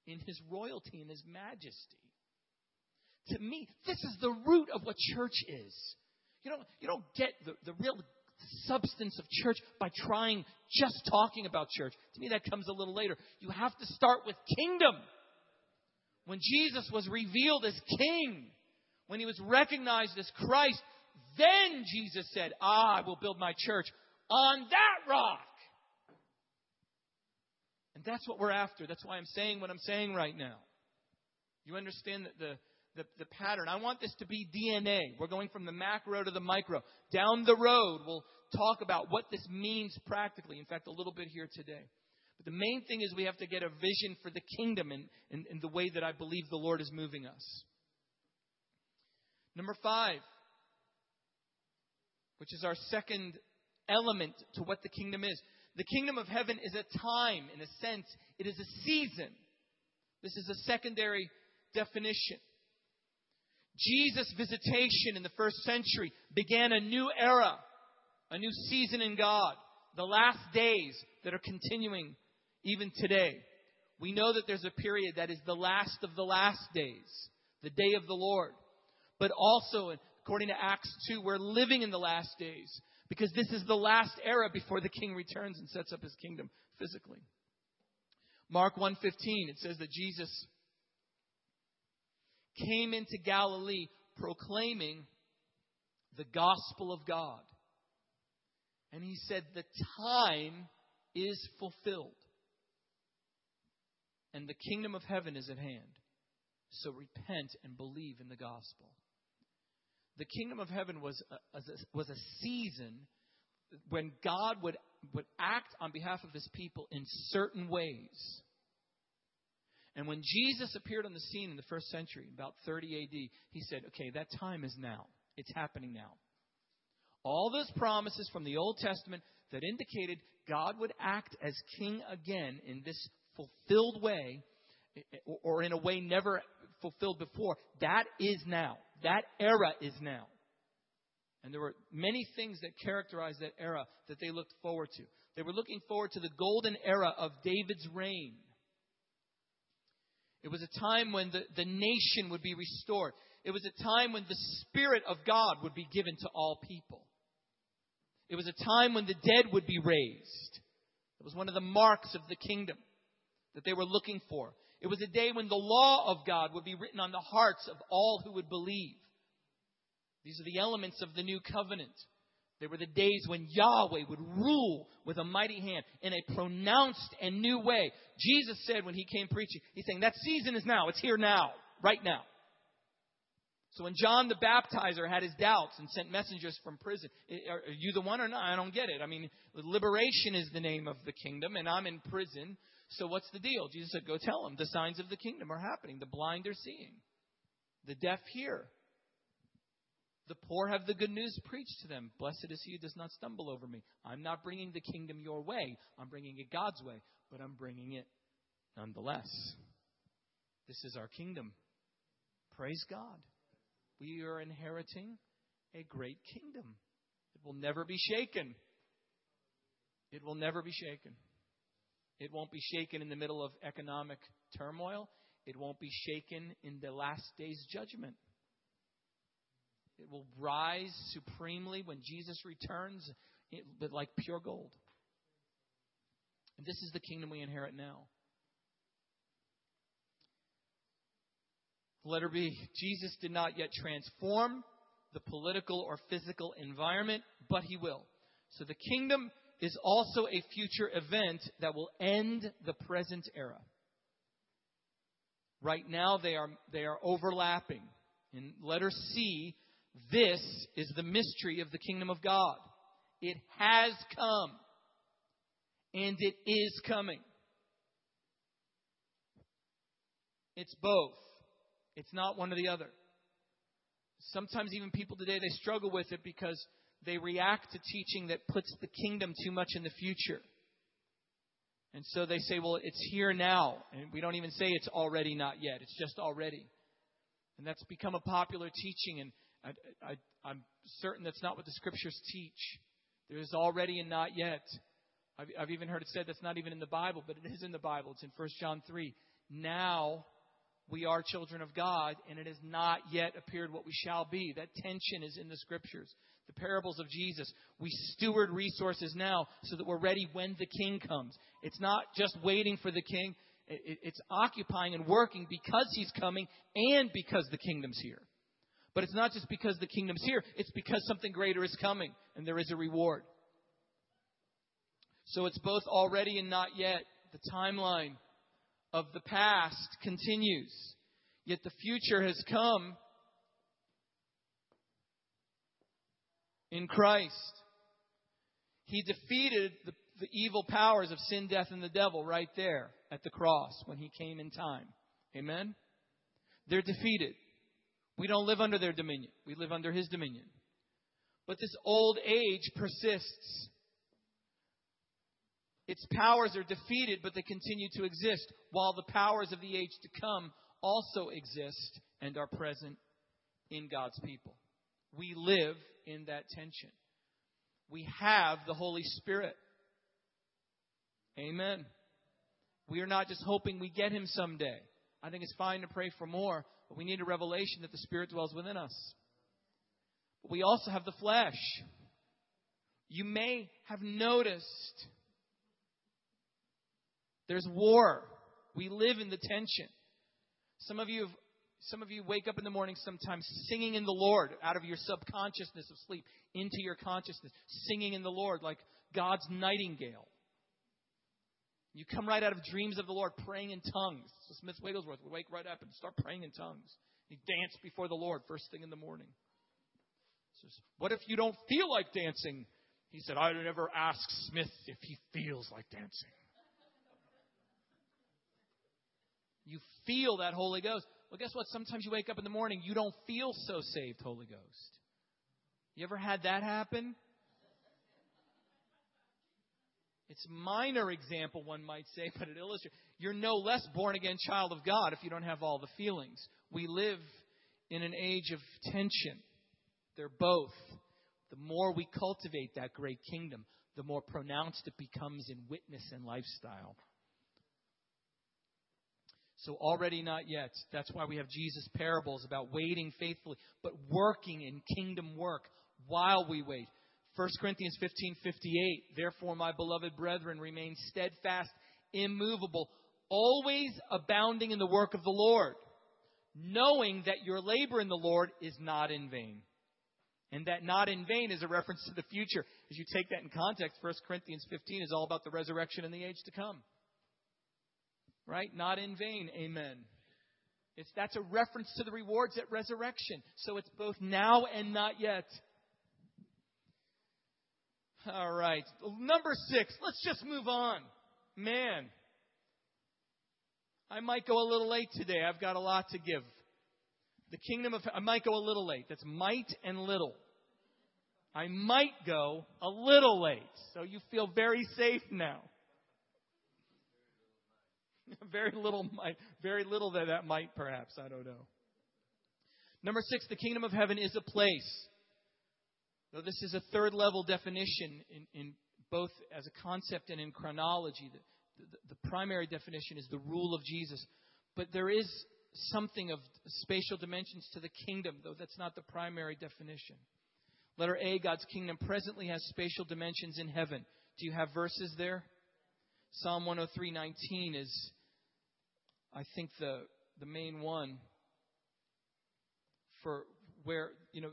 in his royalty and his majesty. To me, this is the root of what church is. You don't, you don't get the, the real substance of church by trying just talking about church. To me, that comes a little later. You have to start with kingdom. When Jesus was revealed as king, when he was recognized as Christ, then Jesus said, ah, I will build my church on that rock. And that's what we're after. That's why I'm saying what I'm saying right now. You understand the, the, the, pattern. I want this to be DNA. We're going from the macro to the micro. Down the road, we'll talk about what this means practically. In fact, a little bit here today. But the main thing is we have to get a vision for the kingdom and, in, in the way that I believe the Lord is moving us. Number five, which is our second element to what the kingdom is. The kingdom of heaven is a time, in a sense, it is a season. This is a secondary definition. Jesus' visitation in the first century began a new era, a new season in God, the last days that are continuing even today. We know that there's a period that is the last of the last days, the day of the Lord. But also, according to Acts 2, we're living in the last days because this is the last era before the king returns and sets up his kingdom physically. Mark 1:15 it says that Jesus came into Galilee proclaiming the gospel of God. And he said the time is fulfilled and the kingdom of heaven is at hand. So repent and believe in the gospel the kingdom of heaven was a, was a season when God would, would act on behalf of his people in certain ways. And when Jesus appeared on the scene in the first century, about 30 AD, he said, okay, that time is now. It's happening now. All those promises from the Old Testament that indicated God would act as king again in this fulfilled way, eh, eh, or in a way never fulfilled before, that is now. That era is now. And there were many things that characterized that era that they looked forward to. They were looking forward to the golden era of David's reign. It was a time when the, the nation would be restored. It was a time when the Spirit of God would be given to all people. It was a time when the dead would be raised. It was one of the marks of the kingdom that they were looking for. It was a day when the law of God would be written on the hearts of all who would believe. These are the elements of the new covenant. They were the days when Yahweh would rule with a mighty hand in a pronounced and new way. Jesus said when he came preaching, he's saying, that season is now. It's here now. Right now. So when John the Baptizer had his doubts and sent messengers from prison, eh, are you the one or not? I don't get it. I mean, liberation is the name of the kingdom, and I'm in prison. So what's the deal? Jesus said, Go tell them the signs of the kingdom are happening. The blind are seeing, the deaf hear, the poor have the good news preached to them. Blessed is he who does not stumble over me. I'm not bringing the kingdom your way, I'm bringing it God's way, but I'm bringing it nonetheless. This is our kingdom. Praise God. We are inheriting a great kingdom. It will never be shaken. It will never be shaken. It won't be shaken in the middle of economic turmoil. It won't be shaken in the last day's judgment. It will rise supremely when Jesus returns, but like pure gold. And this is the kingdom we inherit now. Letter B Jesus did not yet transform the political or physical environment, but he will. So the kingdom is also a future event that will end the present era. Right now they are, they are overlapping. In letter C, this is the mystery of the kingdom of God. It has come, and it is coming. It's both. It's not one or the other. Sometimes even people today they struggle with it because they react to teaching that puts the kingdom too much in the future. And so they say, well, it's here now. And we don't even say it's already not yet. It's just already. And that's become a popular teaching. And I, I, I'm certain that's not what the scriptures teach. There is already and not yet. I've, I've even heard it said that's not even in the Bible, but it is in the Bible. It's in 1 John 3. Now we are children of God, and it has not yet appeared what we shall be. That tension is in the scriptures. The parables of Jesus. We steward resources now so that we're ready when the king comes. It's not just waiting for the king, it's occupying and working because he's coming and because the kingdom's here. But it's not just because the kingdom's here, it's because something greater is coming and there is a reward. So it's both already and not yet. The timeline of the past continues. Yet the future has come in Christ. He defeated the, the, evil powers of sin, death, and the devil right there at the cross when he came in time. Amen? They're defeated. We don't live under their dominion, we live under His dominion. But this old age persists. Its powers are defeated, but they continue to exist, while the powers of the age to come also exist and are present in God's people. We live in that tension. We have the Holy Spirit. Amen. We are not just hoping we get Him someday. I think it's fine to pray for more, but we need a revelation that the Spirit dwells within us. But we also have the flesh. You may have noticed there's war. We live in the tension. Some of you have, some of you wake up in the morning sometimes singing in the Lord out of your subconsciousness of sleep into your consciousness, singing in the Lord like God's nightingale. You come right out of dreams of the Lord, praying in tongues. So Smith Wigglesworth would wake right up and start praying in tongues. He danced before the Lord first thing in the morning. Says, what if you don't feel like dancing? He said, I never ask Smith if he feels like dancing. You feel that Holy Ghost. Well, guess what? Sometimes you wake up in the morning, you don't feel so saved, Holy Ghost. You ever had that happen? It's a minor example, one might say, but it illustrates you're no less born again child of God if you don't have all the feelings. We live in an age of tension. They're both. The more we cultivate that great kingdom, the more pronounced it becomes in witness and lifestyle. So, already not yet. That's why we have Jesus' parables about waiting faithfully, but working in kingdom work while we wait. 1 Corinthians 15:58 Therefore my beloved brethren remain steadfast immovable always abounding in the work of the Lord knowing that your labor in the Lord is not in vain and that not in vain is a reference to the future as you take that in context 1 Corinthians 15 is all about the resurrection and the age to come right not in vain amen it's, that's a reference to the rewards at resurrection so it's both now and not yet all right. Number six. Let's just move on. Man. I might go a little late today. I've got a lot to give. The kingdom of, I might go a little late. That's might and little. I might go a little late. So you feel very safe now. very little might, very little that that might perhaps. I don't know. Number six, the kingdom of heaven is a place. Though this is a third level definition in, in both as a concept and in chronology, the, the, the primary definition is the rule of Jesus. But there is something of spatial dimensions to the kingdom, though that's not the primary definition. Letter A, God's kingdom presently has spatial dimensions in heaven. Do you have verses there? Psalm 103:19 is, I think, the the main one for where you know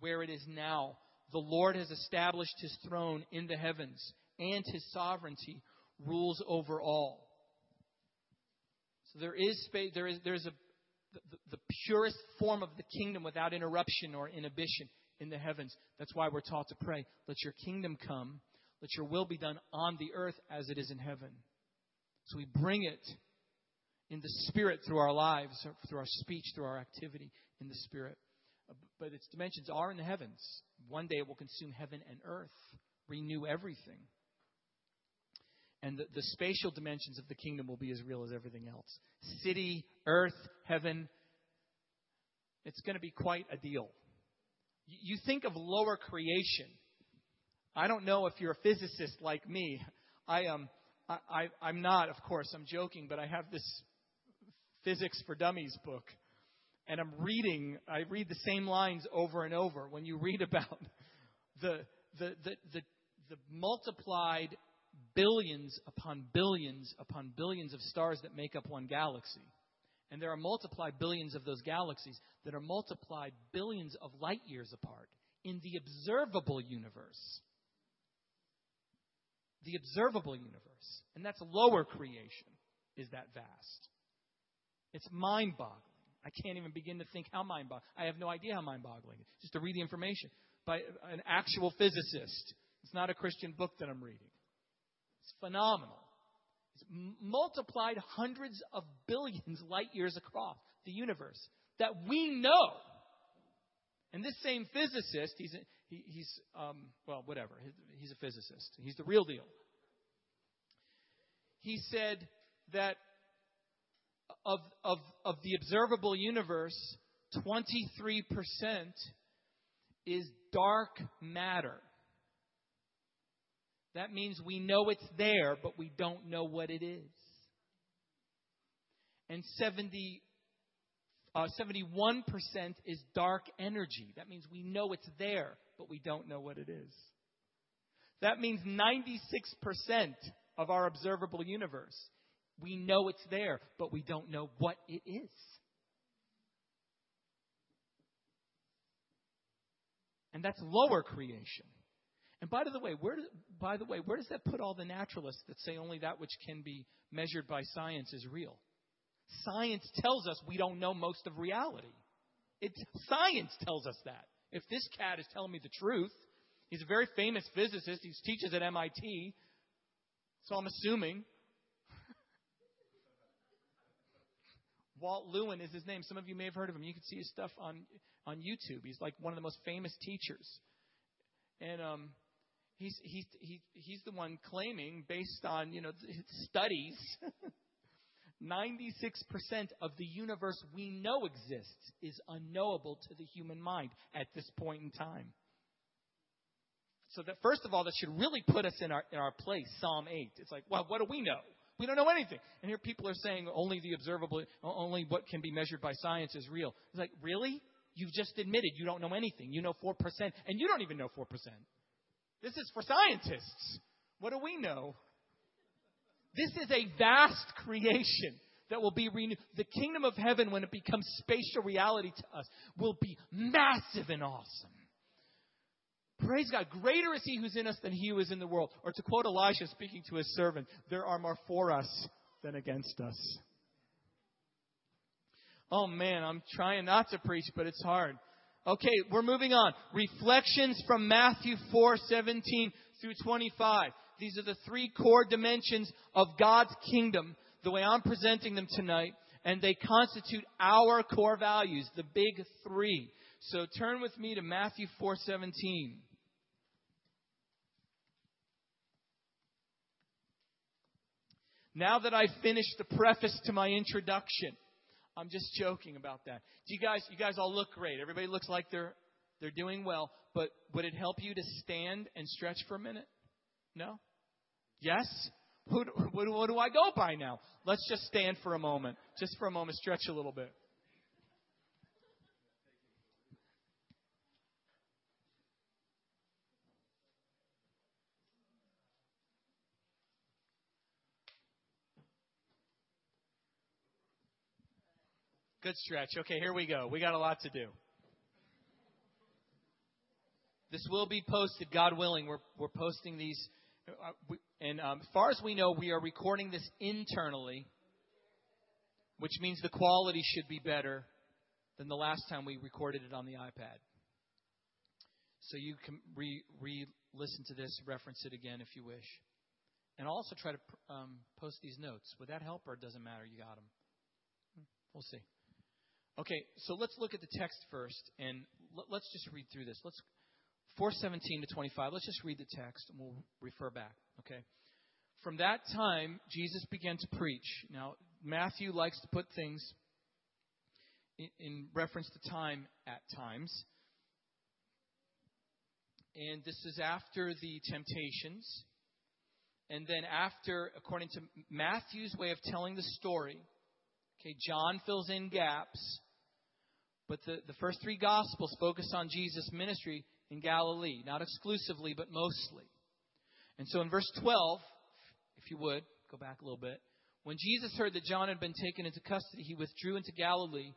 where it is now. The Lord has established his throne in the heavens, and his sovereignty rules over all. So there is space, there is there's a the, the purest form of the kingdom without interruption or inhibition in the heavens. That's why we're taught to pray, let your kingdom come, let your will be done on the earth as it is in heaven. So we bring it in the spirit through our lives, through our speech, through our activity in the spirit. But its dimensions are in the heavens. One day it will consume heaven and earth, renew everything. And the, the spatial dimensions of the kingdom will be as real as everything else. City, earth, heaven. It's going to be quite a deal. You think of lower creation. I don't know if you're a physicist like me. I um, I, I'm not, of course. I'm joking, but I have this Physics for Dummies book and I'm reading, I read the same lines over and over. When you read about the, the, the, the, the multiplied billions upon billions upon billions of stars that make up one galaxy. And there are multiplied billions of those galaxies that are multiplied billions of light years apart in the observable universe. The observable universe. And that's lower creation, is that vast. It's mind boggling. I can't even begin to think how mind boggling. I have no idea how mind boggling it is. Just to read the information by an actual physicist. It's not a Christian book that I'm reading. It's phenomenal. It's multiplied hundreds of billions light years across the universe that we know. And this same physicist, he's, he, he's um, well, whatever, he's a physicist. He's the real deal. He said that of, of, of the observable universe, 23% is dark matter. That means we know it's there, but we don't know what it is. And 70, uh, 71% is dark energy. That means we know it's there, but we don't know what it is. That means 96% of our observable universe we know it's there, but we don't know what it is. And that's lower creation. And by the way, where by the way, where does that put all the naturalists that say only that which can be measured by science is real? Science tells us we don't know most of reality. It, science tells us that. If this cat is telling me the truth, he's a very famous physicist. He teaches at MIT. So I'm assuming Walt Lewin is his name. Some of you may have heard of him. You can see his stuff on on YouTube. He's like one of the most famous teachers, and um, he's he's he, he's the one claiming, based on you know studies, 96% of the universe we know exists is unknowable to the human mind at this point in time. So that first of all, that should really put us in our in our place. Psalm eight. It's like, well, what do we know? We don't know anything. And here people are saying only the observable, only what can be measured by science is real. It's like, really? You've just admitted you don't know anything. You know 4%, and you don't even know 4%. This is for scientists. What do we know? This is a vast creation that will be renewed. The kingdom of heaven, when it becomes spatial reality to us, will be massive and awesome. Praise God. Greater is he who's in us than he who is in the world. Or to quote Elisha speaking to his servant, there are more for us than against us. Oh man, I'm trying not to preach, but it's hard. Okay, we're moving on. Reflections from Matthew 4:17 through 25. These are the three core dimensions of God's kingdom, the way I'm presenting them tonight, and they constitute our core values, the big 3. So turn with me to Matthew 4:17. Now that I've finished the preface to my introduction, I'm just joking about that. Do you guys you guys all look great. Everybody looks like they're they're doing well, but would it help you to stand and stretch for a minute? No? Yes? What, what, what do I go by now? Let's just stand for a moment. Just for a moment, stretch a little bit. Good stretch. Okay, here we go. We got a lot to do. This will be posted, God willing. We're, we're posting these. Uh, we, and um, as far as we know, we are recording this internally, which means the quality should be better than the last time we recorded it on the iPad. So you can re, re listen to this, reference it again if you wish. And I'll also try to um, post these notes. Would that help, or it doesn't matter? You got them. We'll see. Okay, so let's look at the text first, and let's just read through this. Let's 417 to 25. Let's just read the text, and we'll refer back. Okay. From that time, Jesus began to preach. Now, Matthew likes to put things in, in reference to time at times. And this is after the temptations. And then, after, according to Matthew's way of telling the story, okay, John fills in gaps. But the, the first three Gospels focus on Jesus' ministry in Galilee, not exclusively, but mostly. And so in verse 12, if you would, go back a little bit. When Jesus heard that John had been taken into custody, he withdrew into Galilee,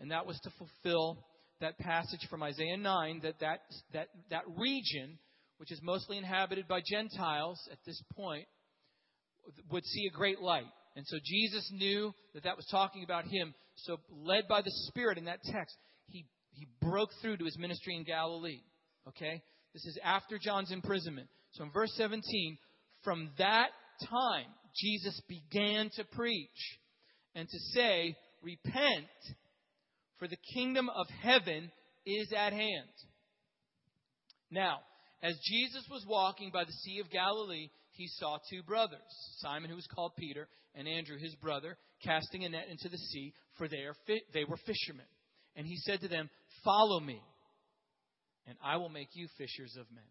and that was to fulfill that passage from Isaiah 9 that that, that, that region, which is mostly inhabited by Gentiles at this point, would see a great light. And so Jesus knew that that was talking about him. So, led by the Spirit in that text, he, he broke through to his ministry in Galilee. Okay? This is after John's imprisonment. So, in verse 17, from that time, Jesus began to preach and to say, Repent, for the kingdom of heaven is at hand. Now, as Jesus was walking by the Sea of Galilee, he saw two brothers, Simon, who was called Peter, and Andrew, his brother, casting a net into the sea, for they, are fi- they were fishermen. And he said to them, Follow me, and I will make you fishers of men.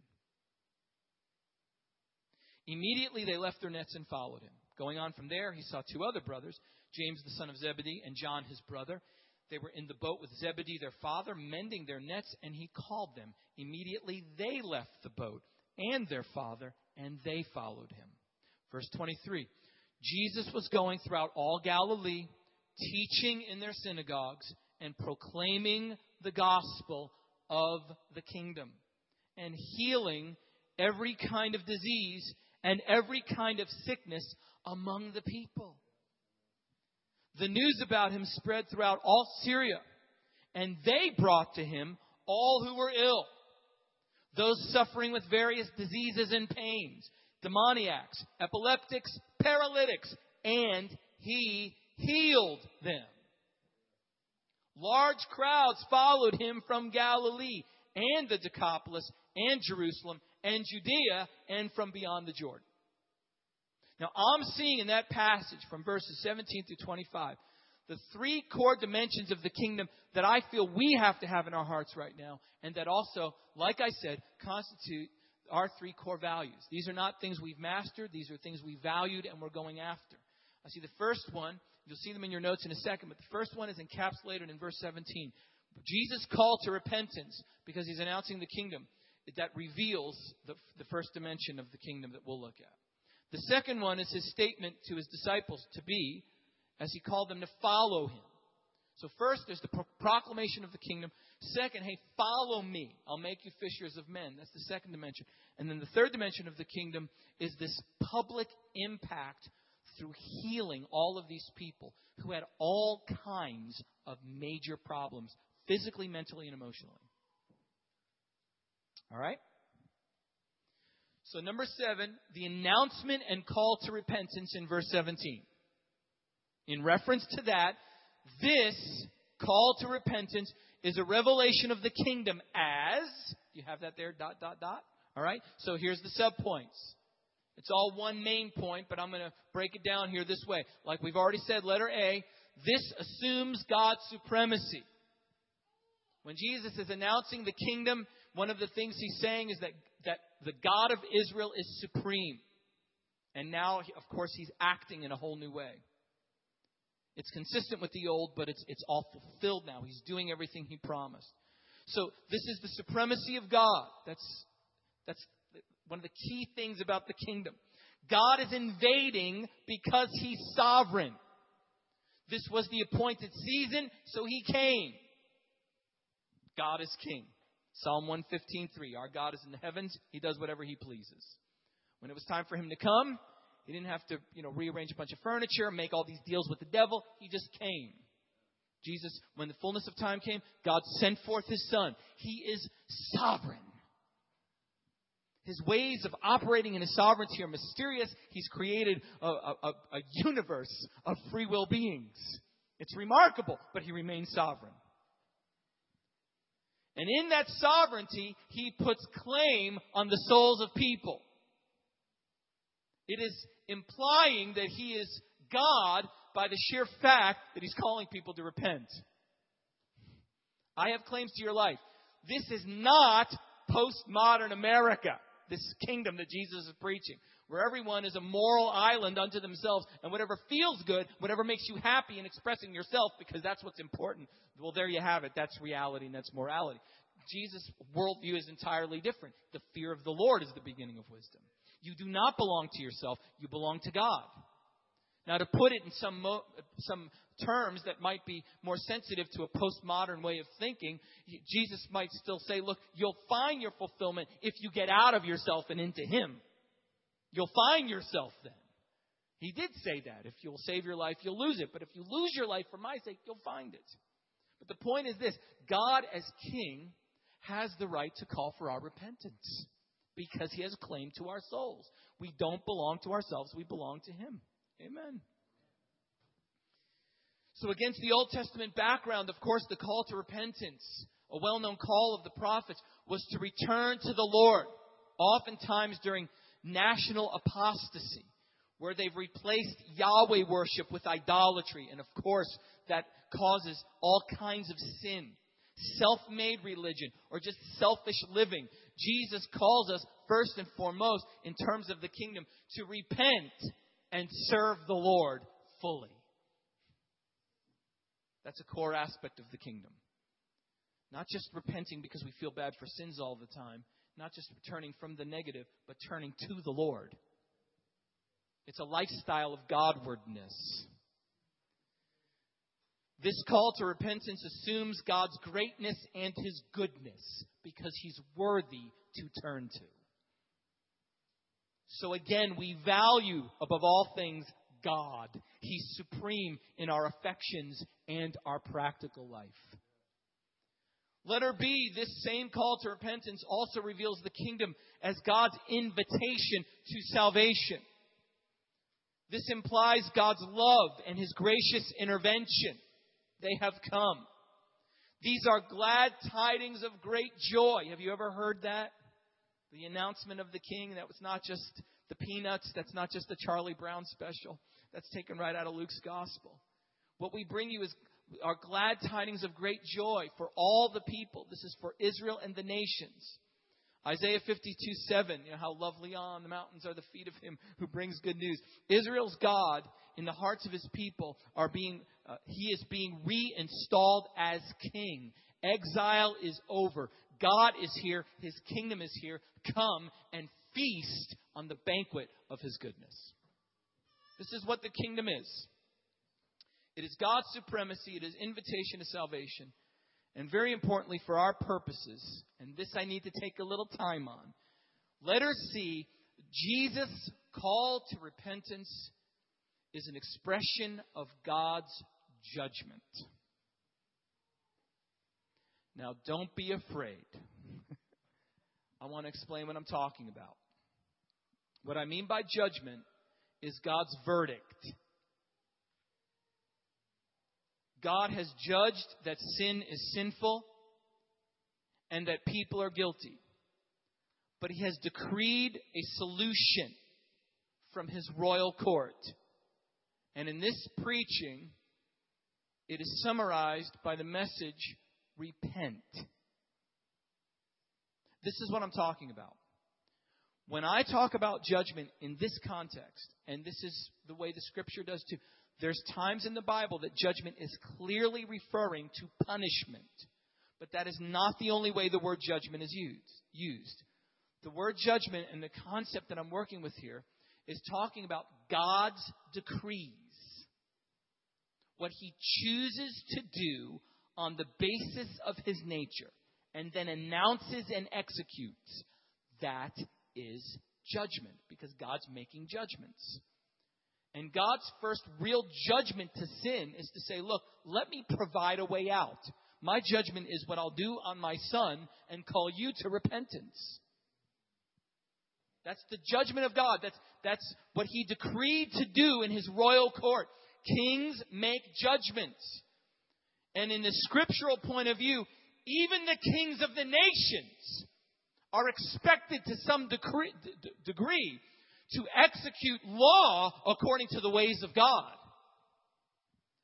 Immediately they left their nets and followed him. Going on from there, he saw two other brothers, James the son of Zebedee and John his brother. They were in the boat with Zebedee their father, mending their nets, and he called them. Immediately they left the boat and their father, and they followed him. Verse 23 Jesus was going throughout all Galilee, teaching in their synagogues and proclaiming the gospel of the kingdom and healing every kind of disease and every kind of sickness among the people. The news about him spread throughout all Syria, and they brought to him all who were ill, those suffering with various diseases and pains demoniacs, epileptics, paralytics, and he healed them. Large crowds followed him from Galilee and the Decapolis and Jerusalem and Judea and from beyond the Jordan. Now, I'm seeing in that passage from verses 17 through 25 the three core dimensions of the kingdom that I feel we have to have in our hearts right now, and that also, like I said, constitute our three core values. These are not things we've mastered, these are things we valued and we're going after. I see the first one, you'll see them in your notes in a second, but the first one is encapsulated in verse 17. Jesus' call to repentance because he's announcing the kingdom that reveals the, the first dimension of the kingdom that we'll look at. The second one is his statement to his disciples to be, as he called them to follow him. So, first, there's the pro- proclamation of the kingdom. Second, hey, follow me. I'll make you fishers of men. That's the second dimension. And then the third dimension of the kingdom is this public impact through healing all of these people who had all kinds of major problems, physically, mentally, and emotionally. All right? So, number seven, the announcement and call to repentance in verse 17. In reference to that, this call to repentance is a revelation of the kingdom as, you have that there, dot, dot, dot. All right? So here's the subpoints. It's all one main point, but I'm going to break it down here this way. Like we've already said, letter A, this assumes God's supremacy. When Jesus is announcing the kingdom, one of the things he's saying is that, that the God of Israel is supreme. And now, of course, he's acting in a whole new way. It's consistent with the old, but it's, it's all fulfilled now. He's doing everything he promised. So this is the supremacy of God. That's, that's one of the key things about the kingdom. God is invading because he's sovereign. This was the appointed season, so he came. God is king. Psalm 115:3. Our God is in the heavens. He does whatever he pleases. When it was time for him to come, he didn't have to, you know, rearrange a bunch of furniture, make all these deals with the devil. He just came. Jesus, when the fullness of time came, God sent forth his son. He is sovereign. His ways of operating in his sovereignty are mysterious. He's created a, a, a universe of free will beings. It's remarkable, but he remains sovereign. And in that sovereignty, he puts claim on the souls of people. It is implying that he is God by the sheer fact that he's calling people to repent. I have claims to your life. This is not postmodern America, this kingdom that Jesus is preaching, where everyone is a moral island unto themselves, and whatever feels good, whatever makes you happy in expressing yourself, because that's what's important, well, there you have it. That's reality and that's morality. Jesus' worldview is entirely different. The fear of the Lord is the beginning of wisdom. You do not belong to yourself, you belong to God. Now, to put it in some, mo- some terms that might be more sensitive to a postmodern way of thinking, Jesus might still say, Look, you'll find your fulfillment if you get out of yourself and into Him. You'll find yourself then. He did say that. If you'll save your life, you'll lose it. But if you lose your life for my sake, you'll find it. But the point is this God, as King, has the right to call for our repentance because he has claim to our souls. We don't belong to ourselves, we belong to him. Amen. So, against the Old Testament background, of course, the call to repentance, a well known call of the prophets, was to return to the Lord, oftentimes during national apostasy, where they've replaced Yahweh worship with idolatry. And of course, that causes all kinds of sin self made religion or just selfish living. Jesus calls us, first and foremost, in terms of the kingdom, to repent and serve the Lord fully. That's a core aspect of the kingdom. Not just repenting because we feel bad for sins all the time, not just turning from the negative, but turning to the Lord. It's a lifestyle of Godwardness. This call to repentance assumes God's greatness and his goodness because he's worthy to turn to. So again, we value above all things God. He's supreme in our affections and our practical life. Letter B, this same call to repentance also reveals the kingdom as God's invitation to salvation. This implies God's love and his gracious intervention. They have come. These are glad tidings of great joy. Have you ever heard that? The announcement of the king. That was not just the peanuts. That's not just the Charlie Brown special. That's taken right out of Luke's gospel. What we bring you is our glad tidings of great joy for all the people. This is for Israel and the nations. Isaiah 52 7, you know, how lovely on the mountains are the feet of him who brings good news. Israel's God in the hearts of his people are being, uh, he is being reinstalled as king. Exile is over. God is here. His kingdom is here. Come and feast on the banquet of his goodness. This is what the kingdom is. It is God's supremacy. It is invitation to salvation. And very importantly, for our purposes, and this I need to take a little time on, let us see Jesus' call to repentance is an expression of God's judgment. Now, don't be afraid. I want to explain what I'm talking about. What I mean by judgment is God's verdict. God has judged that sin is sinful and that people are guilty. But He has decreed a solution from His royal court. And in this preaching, it is summarized by the message repent. This is what I'm talking about. When I talk about judgment in this context, and this is the way the scripture does too, there's times in the Bible that judgment is clearly referring to punishment. But that is not the only way the word judgment is used. used. The word judgment and the concept that I'm working with here is talking about God's decrees. What he chooses to do on the basis of his nature and then announces and executes. That is judgment because God's making judgments. And God's first real judgment to sin is to say, look, let me provide a way out. My judgment is what I'll do on my son and call you to repentance. That's the judgment of God. That's, that's what he decreed to do in his royal court. Kings make judgments. And in the scriptural point of view, even the kings of the nations are expected to some degree, degree to execute law according to the ways of God.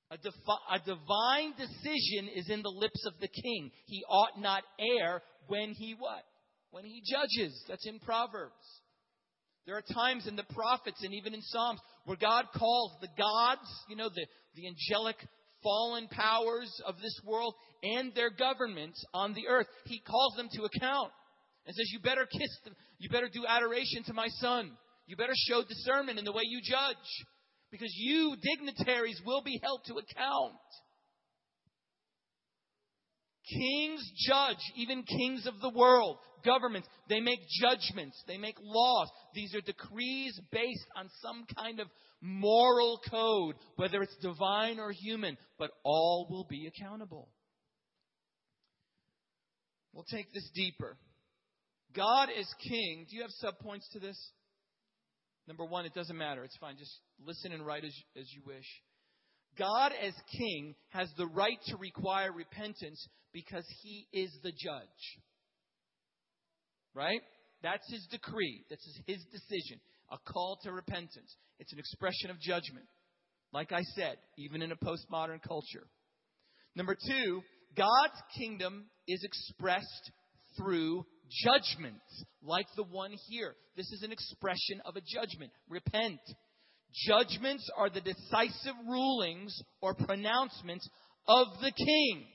A, defi- a, divine decision is in the lips of the king. He ought not err when he what? When he judges. That's in Proverbs. There are times in the prophets and even in Psalms where God calls the gods, you know, the, the angelic fallen powers of this world and their governments on the earth. He calls them to account and says, You better kiss them. You better do adoration to my son. You better show discernment in the way you judge because you dignitaries will be held to account. Kings judge, even kings of the world, governments, they make judgments, they make laws. These are decrees based on some kind of moral code, whether it's divine or human, but all will be accountable. We'll take this deeper. God is king. Do you have subpoints to this? Number one, it doesn't matter. It's fine. Just listen and write as, as you wish. God, as king, has the right to require repentance because he is the judge. Right? That's his decree. That's his decision. A call to repentance. It's an expression of judgment. Like I said, even in a postmodern culture. Number two, God's kingdom is expressed through judgment, like the one here. This is an expression of a judgment. Repent. Judgments are the decisive rulings or pronouncements of the king.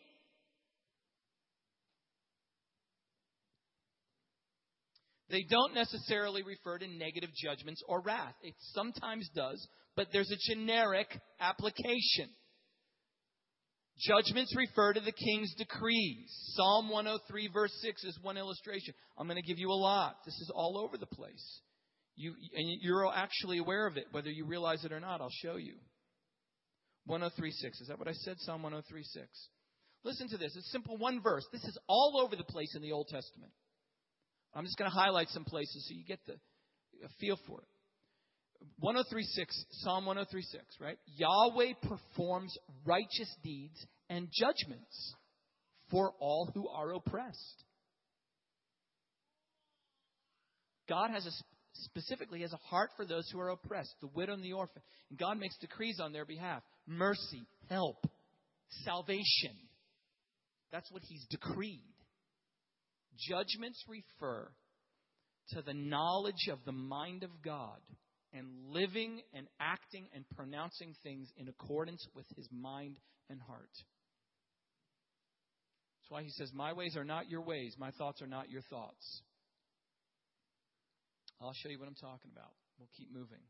They don't necessarily refer to negative judgments or wrath. It sometimes does, but there's a generic application. Judgments refer to the king's decrees. Psalm 103, verse 6 is one illustration. I'm going to give you a lot. This is all over the place. You, and you're actually aware of it, whether you realize it or not. I'll show you. 1036. Is that what I said? Psalm 1036. Listen to this. It's simple one verse. This is all over the place in the Old Testament. I'm just going to highlight some places so you get the feel for it. 1036, Psalm 1036, right? Yahweh performs righteous deeds and judgments for all who are oppressed. God has a specifically has a heart for those who are oppressed, the widow and the orphan. And God makes decrees on their behalf. Mercy, help, salvation. That's what he's decreed. Judgments refer to the knowledge of the mind of God and living and acting and pronouncing things in accordance with his mind and heart. That's why he says, My ways are not your ways, my thoughts are not your thoughts. I'll show you what I'm talking about. We'll keep moving.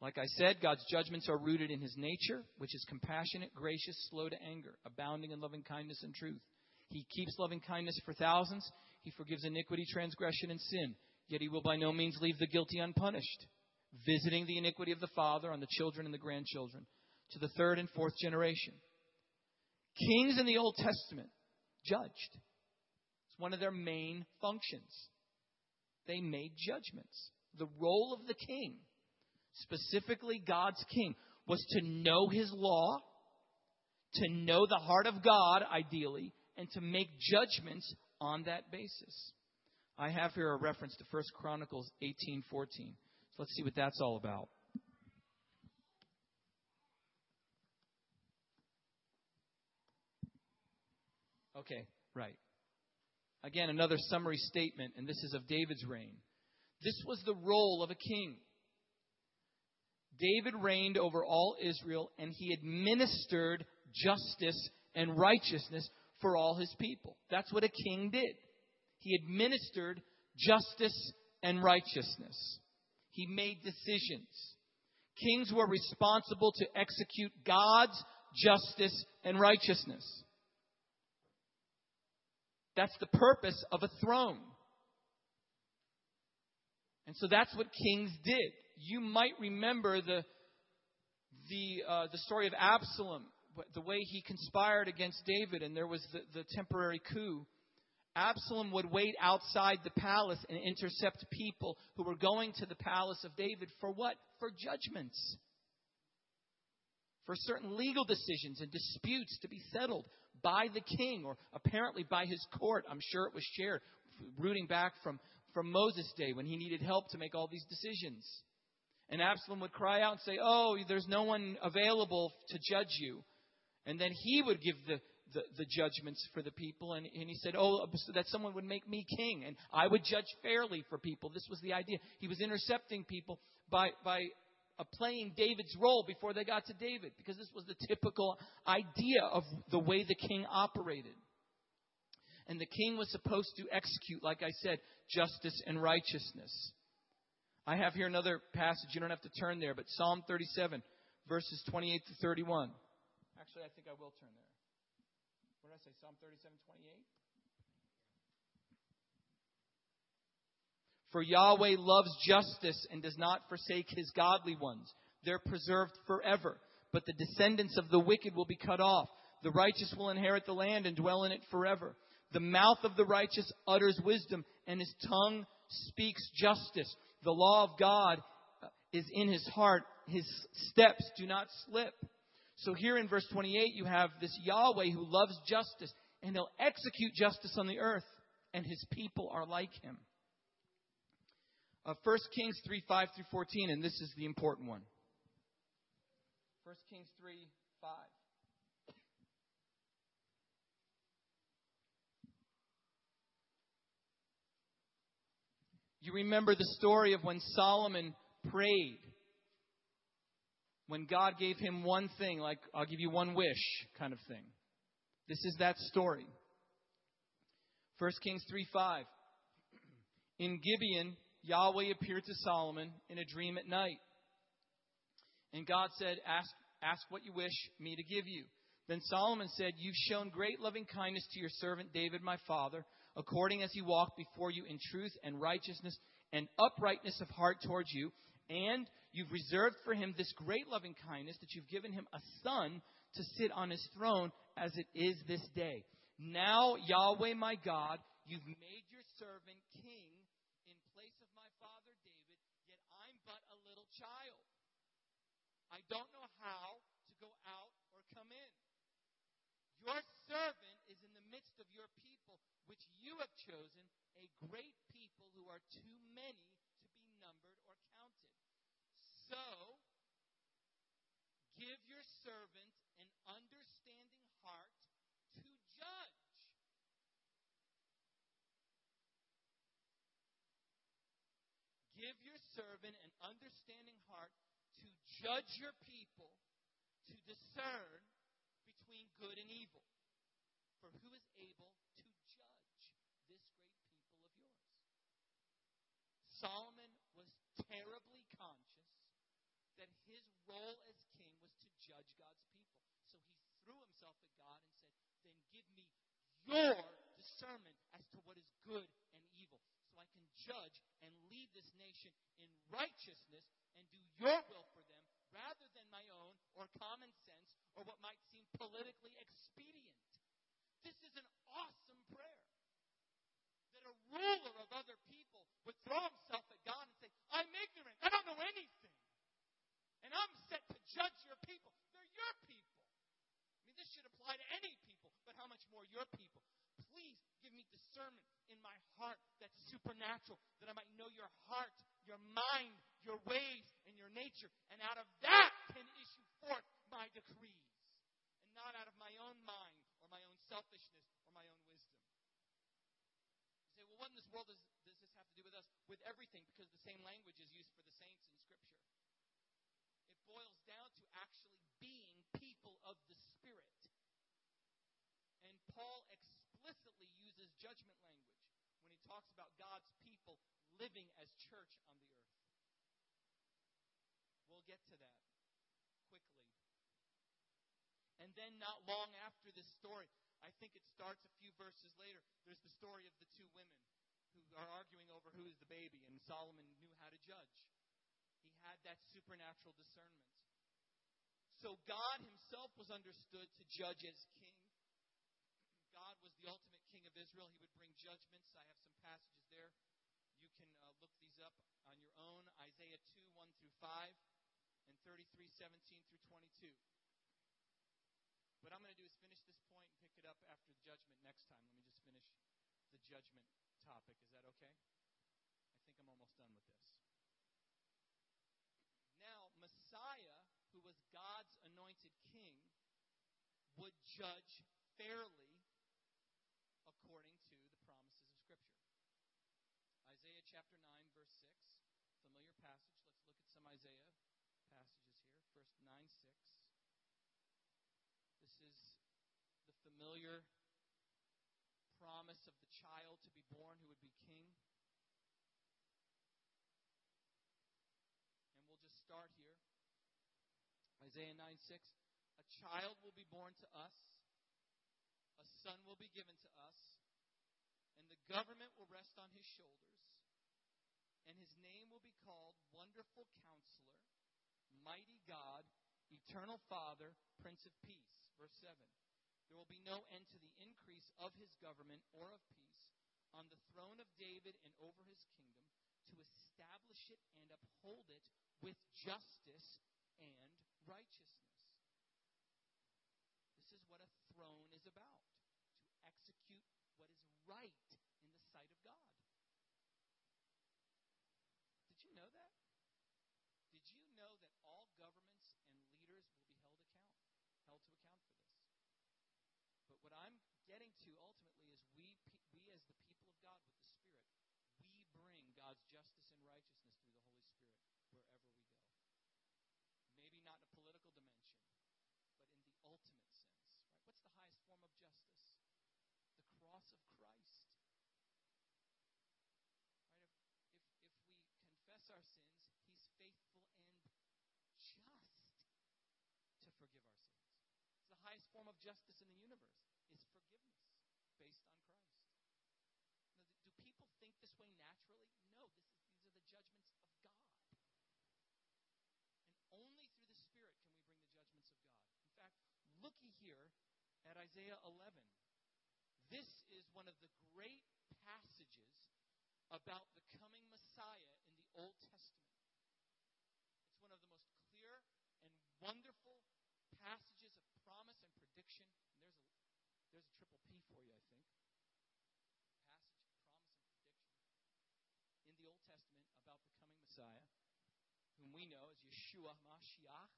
Like I said, God's judgments are rooted in his nature, which is compassionate, gracious, slow to anger, abounding in loving kindness and truth. He keeps loving kindness for thousands. He forgives iniquity, transgression, and sin. Yet he will by no means leave the guilty unpunished, visiting the iniquity of the father on the children and the grandchildren to the third and fourth generation. Kings in the Old Testament judged. It's one of their main functions. They made judgments. The role of the king specifically God's king, was to know his law, to know the heart of God, ideally, and to make judgments on that basis. I have here a reference to 1 Chronicles 18:14. So let's see what that's all about. Okay, right. Again, another summary statement, and this is of David's reign. This was the role of a king. David reigned over all Israel, and he administered justice and righteousness for all his people. That's what a king did. He administered justice and righteousness. He made decisions. Kings were responsible to execute God's justice and righteousness. That's the purpose of a throne. And so that's what kings did you might remember the, the, uh, the story of Absalom, the way he conspired against David, and there was the, the temporary coup. Absalom would wait outside the palace and intercept people who were going to the palace of David for what? For judgments. For certain legal decisions and disputes to be settled by the king or apparently by his court. I'm sure it was shared, rooting back from, from Moses' day when he needed help to make all these decisions. And Absalom would cry out and say, Oh, there's no one available to judge you. And then he would give the, the, the judgments for the people. And, and he said, Oh, so that someone would make me king. And I would judge fairly for people. This was the idea. He was intercepting people by, by playing David's role before they got to David, because this was the typical idea of the way the king operated. And the king was supposed to execute, like I said, justice and righteousness. I have here another passage. You don't have to turn there, but Psalm 37, verses 28 to 31. Actually, I think I will turn there. What did I say? Psalm 37, 28? For Yahweh loves justice and does not forsake his godly ones. They're preserved forever. But the descendants of the wicked will be cut off. The righteous will inherit the land and dwell in it forever. The mouth of the righteous utters wisdom, and his tongue speaks justice. The law of God is in his heart. His steps do not slip. So here in verse 28, you have this Yahweh who loves justice, and he'll execute justice on the earth, and his people are like him. Uh, 1 Kings 3 5 through 14, and this is the important one. 1 Kings 3 5. You remember the story of when Solomon prayed. When God gave him one thing, like, I'll give you one wish kind of thing. This is that story. 1 Kings 3 5. In Gibeon, Yahweh appeared to Solomon in a dream at night. And God said, Ask, ask what you wish me to give you. Then Solomon said, You've shown great loving kindness to your servant David, my father according as he walked before you in truth and righteousness and uprightness of heart towards you. And you've reserved for him this great loving kindness that you've given him a son to sit on his throne as it is this day. Now, Yahweh my God, you've made your servant king in place of my father David, yet I'm but a little child. I don't know how to go out or come in. Your servant is in the midst of your people, which you have chosen, a great people who are too many to be numbered or counted. So, give your servant an understanding heart to judge. Give your servant an understanding heart to judge your people, to discern between good and evil. For who is able to judge this great people of yours? Solomon was terribly conscious that his role as king was to judge God's people. So he threw himself at God and said, Then give me your discernment as to what is good and evil, so I can judge and lead this nation in righteousness and do your will for them rather than my own or common sense or what might seem politically expedient. This is an awesome prayer. That a ruler of other people would throw himself at God and say, I'm ignorant. I don't know anything. And I'm set to judge your people. They're your people. I mean, this should apply to any people, but how much more your people? Please give me discernment in my heart that's supernatural, that I might know your heart, your mind, your ways, and your nature. And out of that can issue forth my decrees, and not out of my own mind or my own selfishness or my own wisdom. You say, well, what in this world does, does this have to do with us? With everything, because the same language is used for the saints in Scripture. It boils down to actually being people of the Spirit. And Paul explicitly uses judgment language when he talks about God's people living as church on the earth. We'll get to that quickly. And then, not long after this story, I think it starts a few verses later, there's the story of the two women who are arguing over who is the baby, and Solomon knew how to judge. He had that supernatural discernment. So God himself was understood to judge as king. God was the ultimate king of Israel. He would bring judgments. I have some passages there. You can uh, look these up on your own Isaiah 2 1 through 5 and 33 17 through 22. What I'm going to do is finish this point and pick it up after the judgment next time. Let me just finish the judgment topic. Is that okay? I think I'm almost done with this. Now, Messiah, who was God's anointed king, would judge fairly according to the promises of Scripture. Isaiah chapter 9, verse 6, familiar passage. Let's look at some Isaiah passages here. First 9 6. This is familiar promise of the child to be born who would be king. And we'll just start here. Isaiah 9 6. A child will be born to us, a son will be given to us, and the government will rest on his shoulders, and his name will be called Wonderful Counselor, Mighty God, Eternal Father, Prince of Peace. Verse 7. There will be no end to the increase of his government or of peace on the throne of David and over his kingdom to establish it and uphold it with justice and righteousness. This is what a throne is about to execute what is right in the sight of God. Did you know that? Did you know that all governments and leaders will be held account held to account for this? But what I'm getting to ultimately is we, we as the people of God with the Spirit, we bring God's justice and righteousness through the Holy Spirit wherever we go. Maybe not in a political dimension, but in the ultimate sense. Right? What's the highest form of justice? The cross of Christ. Right? If, if, if we confess our sins, He's faithful and just to forgive our sins the highest form of justice in the universe is forgiveness based on Christ. Now, do people think this way naturally? No, is, these are the judgments of God. And only through the Spirit can we bring the judgments of God. In fact, looky here at Isaiah 11. This is one of the great passages about the coming Messiah in the Old Testament. It's one of the most clear and wonderful passages of promise and prediction. And there's a, there's a triple P key for you, I think. Passage of promise and prediction in the Old Testament about the coming Messiah, whom we know as Yeshua Mashiach,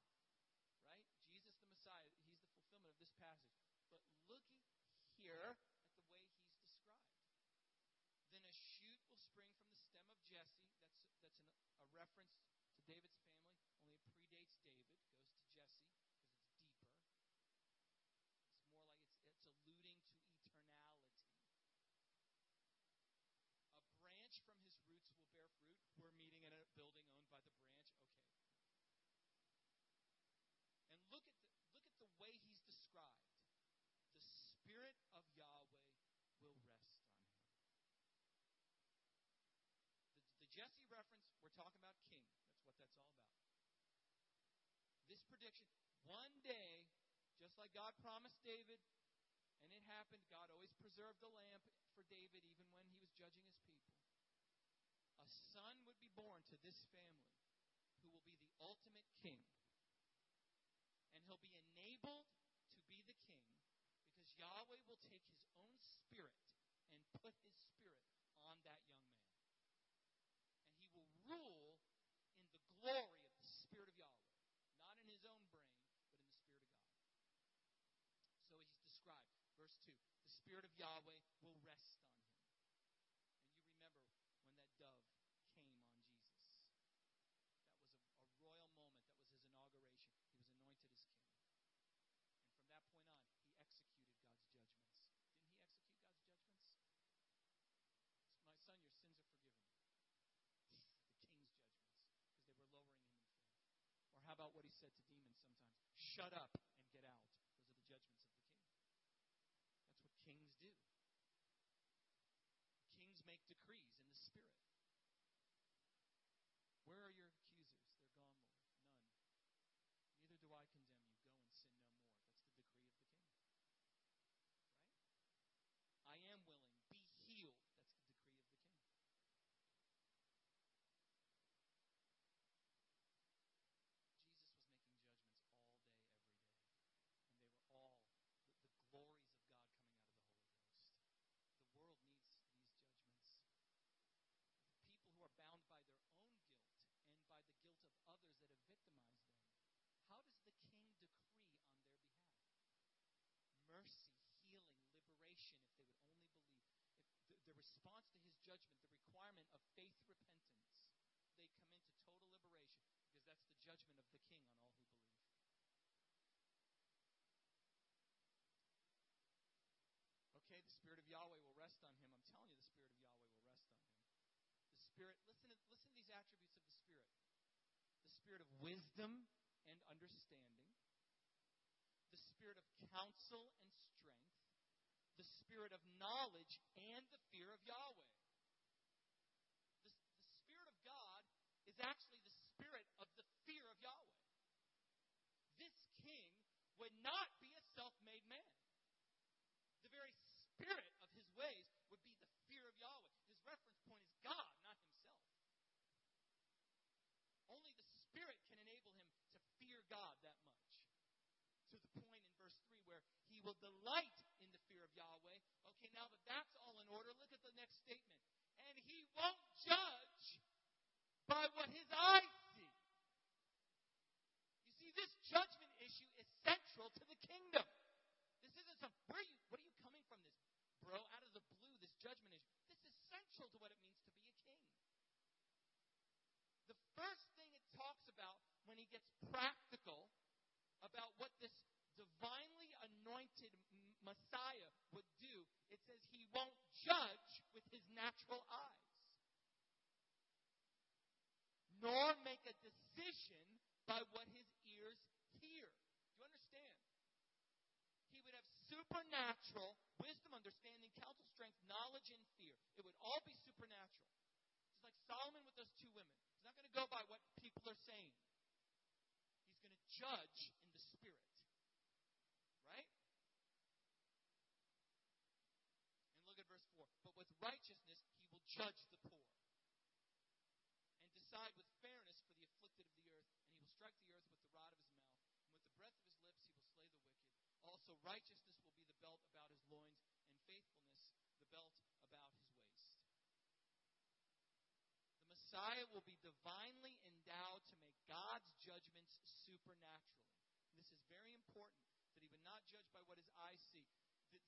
right? Jesus the Messiah, he's the fulfillment of this passage. But look here at the way he's described. Then a shoot will spring from the stem of Jesse. That's, that's an, a reference to David's family, only it predates David, goes to Jesse because it's deeper. It's more like it's, it's alluding to eternality. A branch from his roots will bear fruit. We're meeting in a building owned by the branch. Okay. And look at the, look at the way he's described. The Spirit of Yahweh will rest on him. The, the Jesse reference, we're talking about king. That's what that's all about. This prediction, one day, just like God promised David, and it happened, God always preserved the lamp for David even when he was judging his people. A son would be born to this family who will be the ultimate king. And he'll be enabled to be the king because Yahweh will take his own spirit and put his spirit on that young man. And he will rule in the glory of the Spirit of Yahweh. Not in his own brain, but in the Spirit of God. So he's described. Verse 2 The Spirit of Yahweh will rest on him. And you remember when that dove came on Jesus. That was a, a royal moment. That was his inauguration. He was anointed as king. And from that point on, he executed God's judgments. Didn't he execute God's judgments? My son, your sins are forgiven. The king's judgments, because they were lowering him in faith. Or how about what he said to demons sometimes? Shut up and get out. Those are the judgments of the king. That's what kings do. Kings make decrees in the spirit. Where are your accusers? They're gone, Lord. None. Neither do I condemn you. Go and sin no more. That's the decree of the king. Right? I am willing. Be healed. That's the decree of the king. Jesus was making judgments all day, every day. And they were all the, the glories of God coming out of the Holy Ghost. The world needs these judgments. The people who are bound by their own guilt and by the guilt of others that have victimized them. How does the king decree on their behalf? Mercy, healing, liberation, if they would only believe. If the, the response to his judgment, the requirement of faith repentance, they come into total liberation because that's the judgment of the king on all who believe. Okay, the Spirit of Yahweh will rest on him. I'm telling you, the Spirit of Yahweh will rest on him. The Spirit, listen to, listen to these attributes of the Spirit the Spirit of wisdom and understanding, the Spirit of counsel and strength, the Spirit of knowledge and the fear of Yahweh. The, the Spirit of God is actually the Spirit of the fear of Yahweh. This king would not be a self made man. The very spirit of his ways would be the fear of Yahweh. His reference point is God, not himself. Only the Spirit can enable him to fear God that much. To the point in verse 3 where he will delight in the fear of Yahweh. Okay, now that that's all in order, look at the next statement. And he won't judge by what his eyes see. You see, this judgment issue is central to the kingdom. This isn't some, where are you, what are you coming from this, bro, out of the blue, this judgment issue? This is central to what it means to be a king. The first thing it talks about when he gets practical about what this divinely anointed Messiah would do, it says he won't judge with his natural eyes, nor make a decision by what his ears hear. Do you understand? He would have supernatural wisdom, understanding, counsel, strength, knowledge, and fear. It would all be supernatural. Just like Solomon with those two women. He's not going to go by what people are saying. He's going to judge in the spirit. Right? And look at verse 4. But with righteousness he will judge the So righteousness will be the belt about his loins, and faithfulness the belt about his waist. The Messiah will be divinely endowed to make God's judgments supernaturally. This is very important that he would not judge by what his eyes see.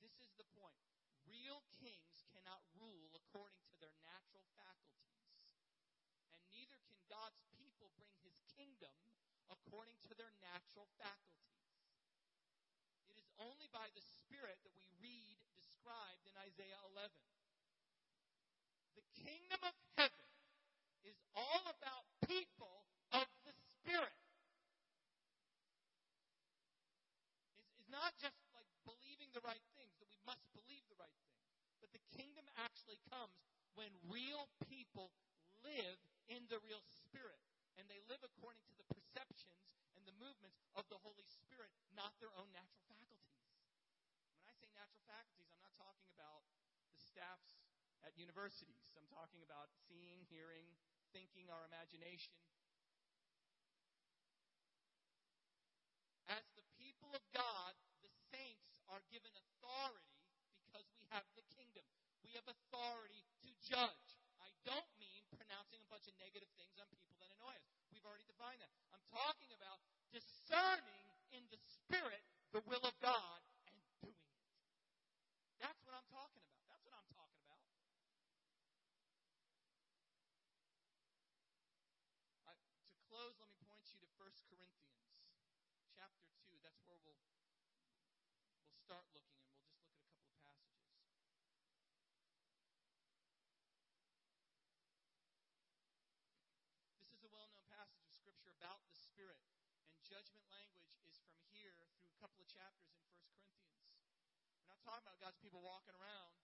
This is the point. Real kings cannot rule according to their natural faculties, and neither can God's people bring his kingdom according to their natural faculties. By the Spirit that we read described in Isaiah 11. The kingdom of heaven is all about people of the Spirit. It's, it's not just like believing the right things, that we must believe the right things. But the kingdom actually comes when real people live in the real Spirit. And they live according to the perceptions and the movements of the Holy Spirit, not their own natural faculties. When I say natural faculties, I'm not talking about the staffs at universities. I'm talking about seeing, hearing, thinking, our imagination. As the people of God, the saints are given authority because we have the kingdom. We have authority to judge. I don't mean pronouncing a bunch of negative things on people that annoy us. We've already defined that. I'm talking about discerning in the Spirit the will of God and doing it. That's what I'm talking about. That's what I'm talking about. I, to close, let me point you to 1 Corinthians chapter 2. That's where we'll we'll start looking and we'll just look at a couple of passages. This is a well-known passage of scripture about the spirit and judgment language is from here through a couple of chapters in 1 Corinthians. We're not talking about God's people walking around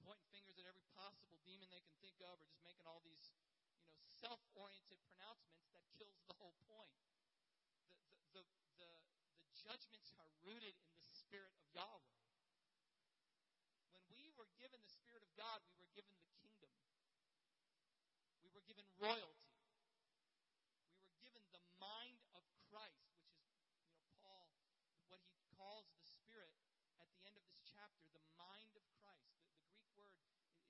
pointing fingers at every possible demon they can think of or just making all these you know, self-oriented pronouncements that kills the whole point. The, the, the, the, the judgments are rooted in the Spirit of Yahweh. When we were given the Spirit of God, we were given the kingdom. We were given royalty. We were given the mind of Christ, which is, you know, Paul, what he calls the Spirit at the end of this chapter, the mind of Christ. The, the Greek word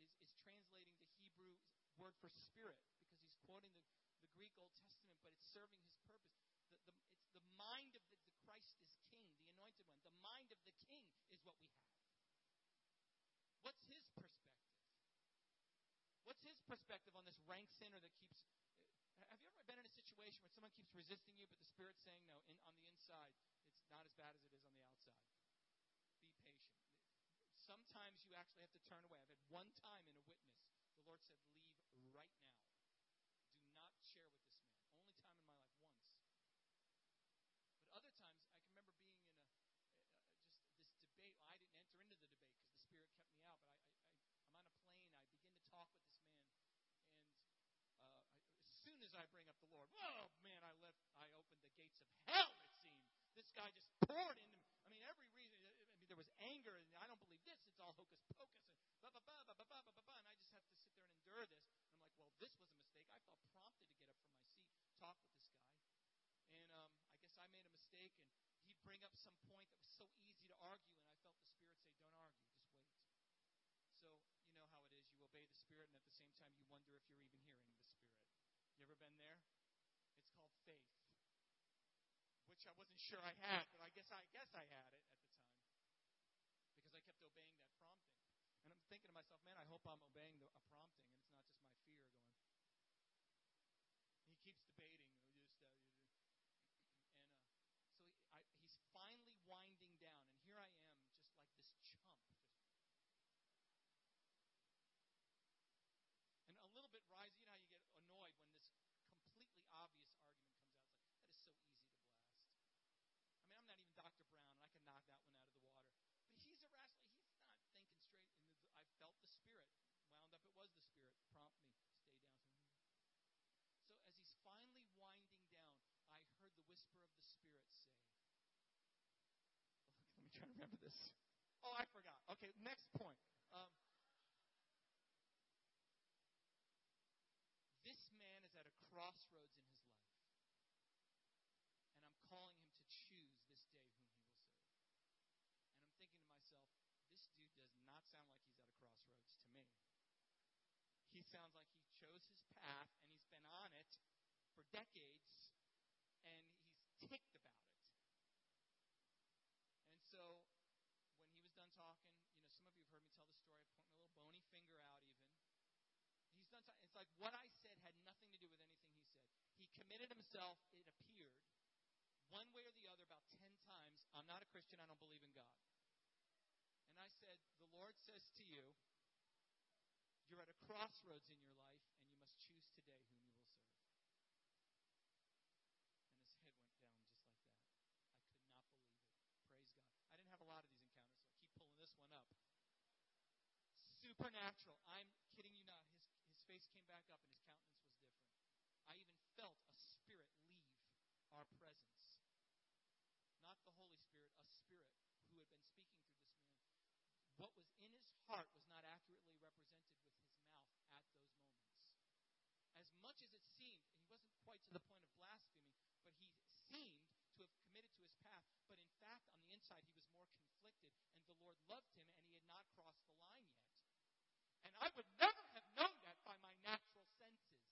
is, is translating the Hebrew word for spirit because he's quoting the, the Greek Old Testament, but it's serving his purpose. The, it's the mind of the, the Christ is king, the anointed one. The mind of the king is what we have. What's his perspective? What's his perspective on this rank sinner that keeps. Uh, have you ever been in a situation where someone keeps resisting you, but the Spirit's saying, no, in, on the inside, it's not as bad as it is on the outside? Be patient. Sometimes you actually have to turn away. I've had one time in a witness, the Lord said, leave right now. roared into. I mean, every reason. I mean, there was anger, and I don't believe this. It's all hocus pocus, and blah, blah, blah, blah, blah, blah, blah, blah. And I just have to sit there and endure this. And I'm like, well, this was a mistake. I felt prompted to get up from my seat, talk with this guy. And um, I guess I made a mistake, and he'd bring up some point that was so easy to argue, and which I wasn't sure I had, but I guess I guess I had it at the time because I kept obeying that prompting. And I'm thinking to myself, man, I hope I'm obeying the, a prompting, and it's not just my fear going. He keeps debating, just uh, and uh, so he, I, he's finally winding down, and here I am, just like this chump, just and a little bit rising. You know how you get annoyed when this completely obvious argument comes out. It's like that is so easy to blast. I mean, I'm not even Dr. Brown, and I can knock that one out of the water. But he's irrational. He's not thinking straight. And the, I felt the Spirit. Wound up, it was the Spirit. Prompt me. Stay down. So as he's finally winding down, I heard the whisper of the Spirit say, Let me try to remember this. Oh, I forgot. Okay, next point. Um, this man is at a crossroads in his life. And I'm calling him to choose this day whom he will serve. And I'm thinking to myself, this dude does not sound like he's at a crossroads to me. He sounds like he chose his path and he's been on it for decades and he's ticked about it. And so when he was done talking, you know, some of you have heard me tell the story. I point my little bony finger out even. He's done talking. It's like what I said had nothing to do with anything he said. He committed himself, it appeared, one way or the other about ten times. I'm not a Christian, I don't believe in God. And I said, The Lord says to you, you're at a crossroads in your life, and you must choose today whom you will serve. And his head went down just like that. I could not believe it. Praise God. I didn't have a lot of these encounters, so I keep pulling this one up. Supernatural. I'm kidding you not. His, his face came back up, and his countenance was different. I even felt a spirit leave our presence. Not the Holy Spirit, a spirit who had been speaking through this man. What was in his heart was not accurately represented with his mouth at those moments. As much as it seemed, and he wasn't quite to the point of blasphemy, but he seemed to have committed to his path. But in fact, on the inside, he was more conflicted, and the Lord loved him, and he had not crossed the line yet. And I would never have known that by my natural senses,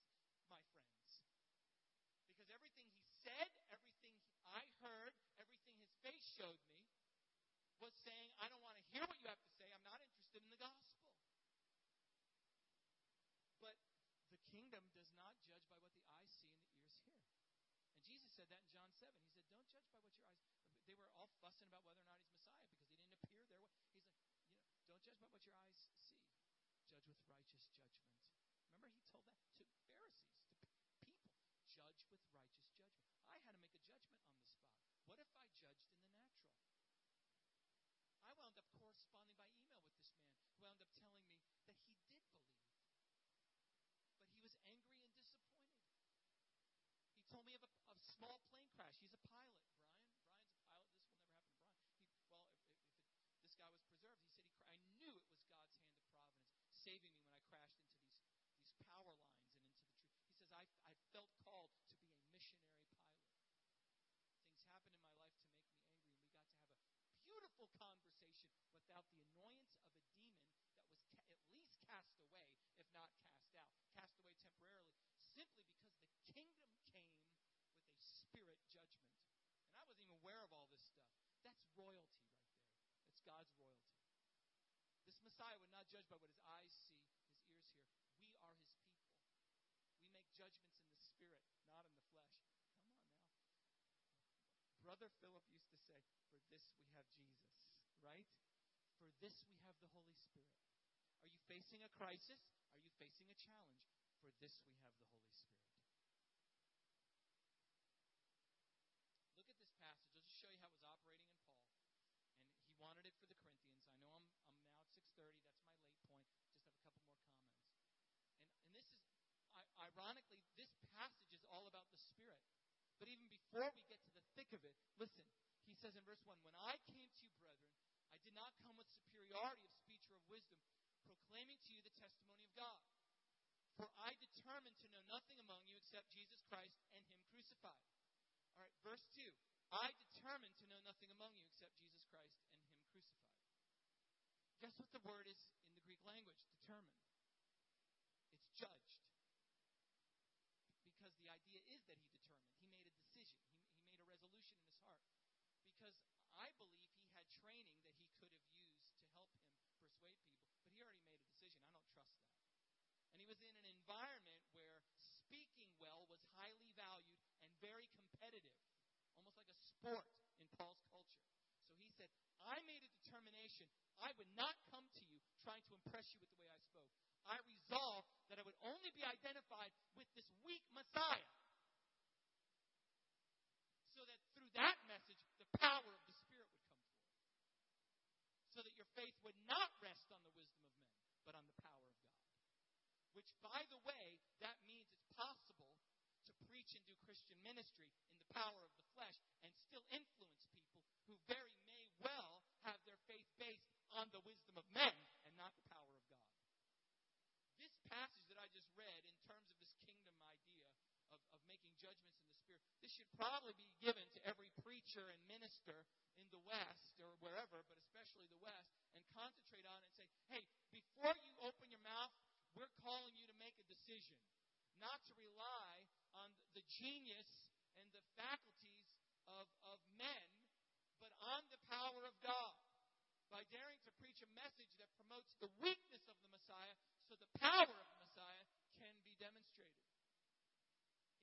my friends. Because everything he said, everything I heard, everything his face showed me, was saying, I don't want to hear what you have to say. I'm not interested in the gospel. But the kingdom does not judge by what the eyes see and the ears hear. And Jesus said that in John 7. He said, Don't judge by what your eyes. They were all fussing about whether or not he's Messiah because he didn't appear there. He's like, you know, don't judge by what your eyes see. Judge with righteous judgment. Remember, he told that to Pharisees, to people. Judge with righteous judgment. I had to make a judgment on the spot. What if I judged in the natural? I wound up corresponding by email with this man who wound up telling me that he did believe. But he was angry and disappointed. He told me of a, small plane crash. He's a pilot, Brian. Brian's a pilot. This will never happen to Brian. He, well, if, if it, this guy was preserved, he said he, I knew it was God's hand of providence saving me when I crashed into these, these power lines and into the tree. He says, I, I felt called to be a missionary pilot. Things happened in my life to make me angry, and we got to have a beautiful conversation without the annoyance of a demon that was ca- at least cast away, if not cast out. Cast away temporarily, simply because the kingdom came with a spirit judgment. And I wasn't even aware of all this stuff. That's royalty right there. That's God's royalty. This Messiah would not judge by what his eyes see, his ears hear. We are his people. We make judgments in the spirit, not in the flesh. Come on now. Brother Philip used to say, For this we have Jesus, right? For this we have the Holy Spirit. Are you facing a crisis? Are you facing a challenge? For this we have the Holy Spirit. Look at this passage. I'll just show you how it was operating in Paul. And he wanted it for the Corinthians. I know I'm, I'm now at 6:30. That's my late point. Just have a couple more comments. And, and this is, ironically, this passage is all about the Spirit. But even before we get to the thick of it, listen. He says in verse 1 When I came to you, brethren, I did not come with superiority of speech or of wisdom, proclaiming to you the testimony of God. For I determined to know nothing among you except Jesus Christ and Him crucified. All right, verse 2. I determined to know nothing among you except Jesus Christ and Him crucified. Guess what the word is in the Greek language? Determined. It's judged. Because the idea is that he determined. He made a decision. He, he made a resolution in his heart. Because I believe he had training that he could have used to help him persuade people. But he already made a decision. I don't trust that. And he was in an environment where speaking well was highly valued and very competitive, almost like a sport in Paul's culture. So he said, I made a determination. I would not come to you trying to impress you with the way I spoke. I resolved that I would only be identified with this weak Messiah. So that through that message, the power of the Spirit would come forth. So that your faith would not rest on the wisdom of men, but on the power of God. Which, by the way, that means it's possible to preach and do Christian ministry in the power of the flesh and still influence people who very may well have their faith based on the wisdom of men and not the power of God. This passage that I just read, in terms of this kingdom idea of, of making judgments in the Spirit, this should probably be given to every preacher and minister in the West or wherever, but especially the West, and concentrate on it and say, hey, before you open your mouth, we're calling you to make a decision, not to rely on the genius and the faculties of, of men, but on the power of God. By daring to preach a message that promotes the weakness of the Messiah so the power of the Messiah can be demonstrated.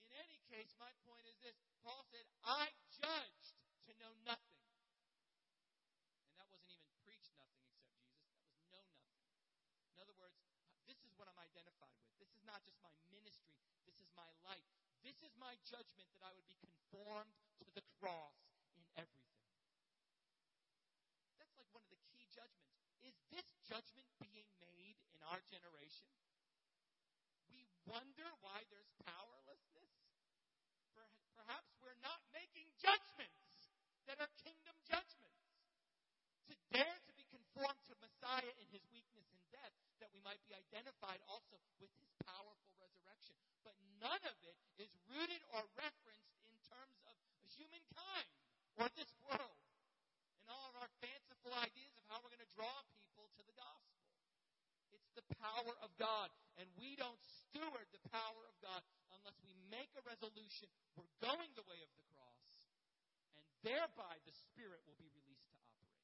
In any case, my point is this Paul said, I judged to know nothing. And that wasn't even preach nothing except Jesus, that was know nothing. In other words, this is what I'm identified with. This is not just my ministry, this is my life. This is my judgment that I would be conformed to the cross in everything. That's like one of the key judgments. Is this judgment being made in our generation? We wonder why there's powerlessness. Perhaps we're not making judgments that are kingdom judgments. To dare to be conformed to Messiah in his weakness we might be identified also with his powerful resurrection. But none of it is rooted or referenced in terms of humankind or this world and all of our fanciful ideas of how we're going to draw people to the gospel. It's the power of God. And we don't steward the power of God unless we make a resolution we're going the way of the cross, and thereby the Spirit will be released to operate.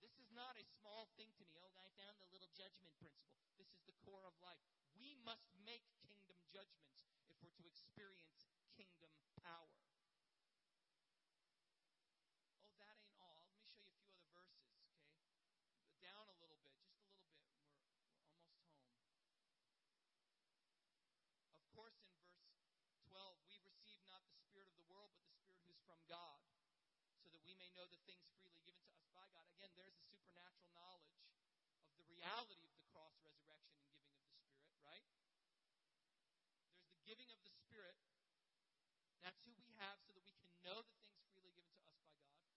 This is not a small thing to me. Oh, I found the little judgment principle. This is the core of life. We must make kingdom judgments if we're to experience kingdom power. Oh, that ain't all. Let me show you a few other verses. Okay, down a little bit, just a little bit. We're almost home. Of course, in verse twelve, we receive not the spirit of the world, but the spirit who's from God, so that we may know the things freely given to us by God. Again, there's a supernatural knowledge of the reality of the cross, resurrection, and giving of the Spirit, right? There's the giving of the Spirit. That's who we have so that we can know the things freely given to us by God.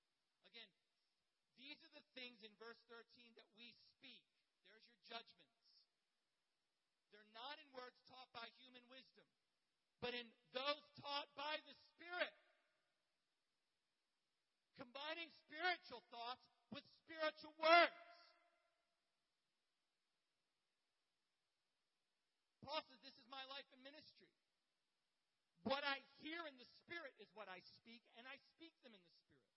Again, these are the things in verse 13 that we speak. There's your judgments. They're not in words taught by human wisdom, but in those taught by the Spirit combining spiritual thoughts with spiritual words. Paul says, This is my life and ministry. What I hear in the Spirit is what I speak, and I speak them in the Spirit.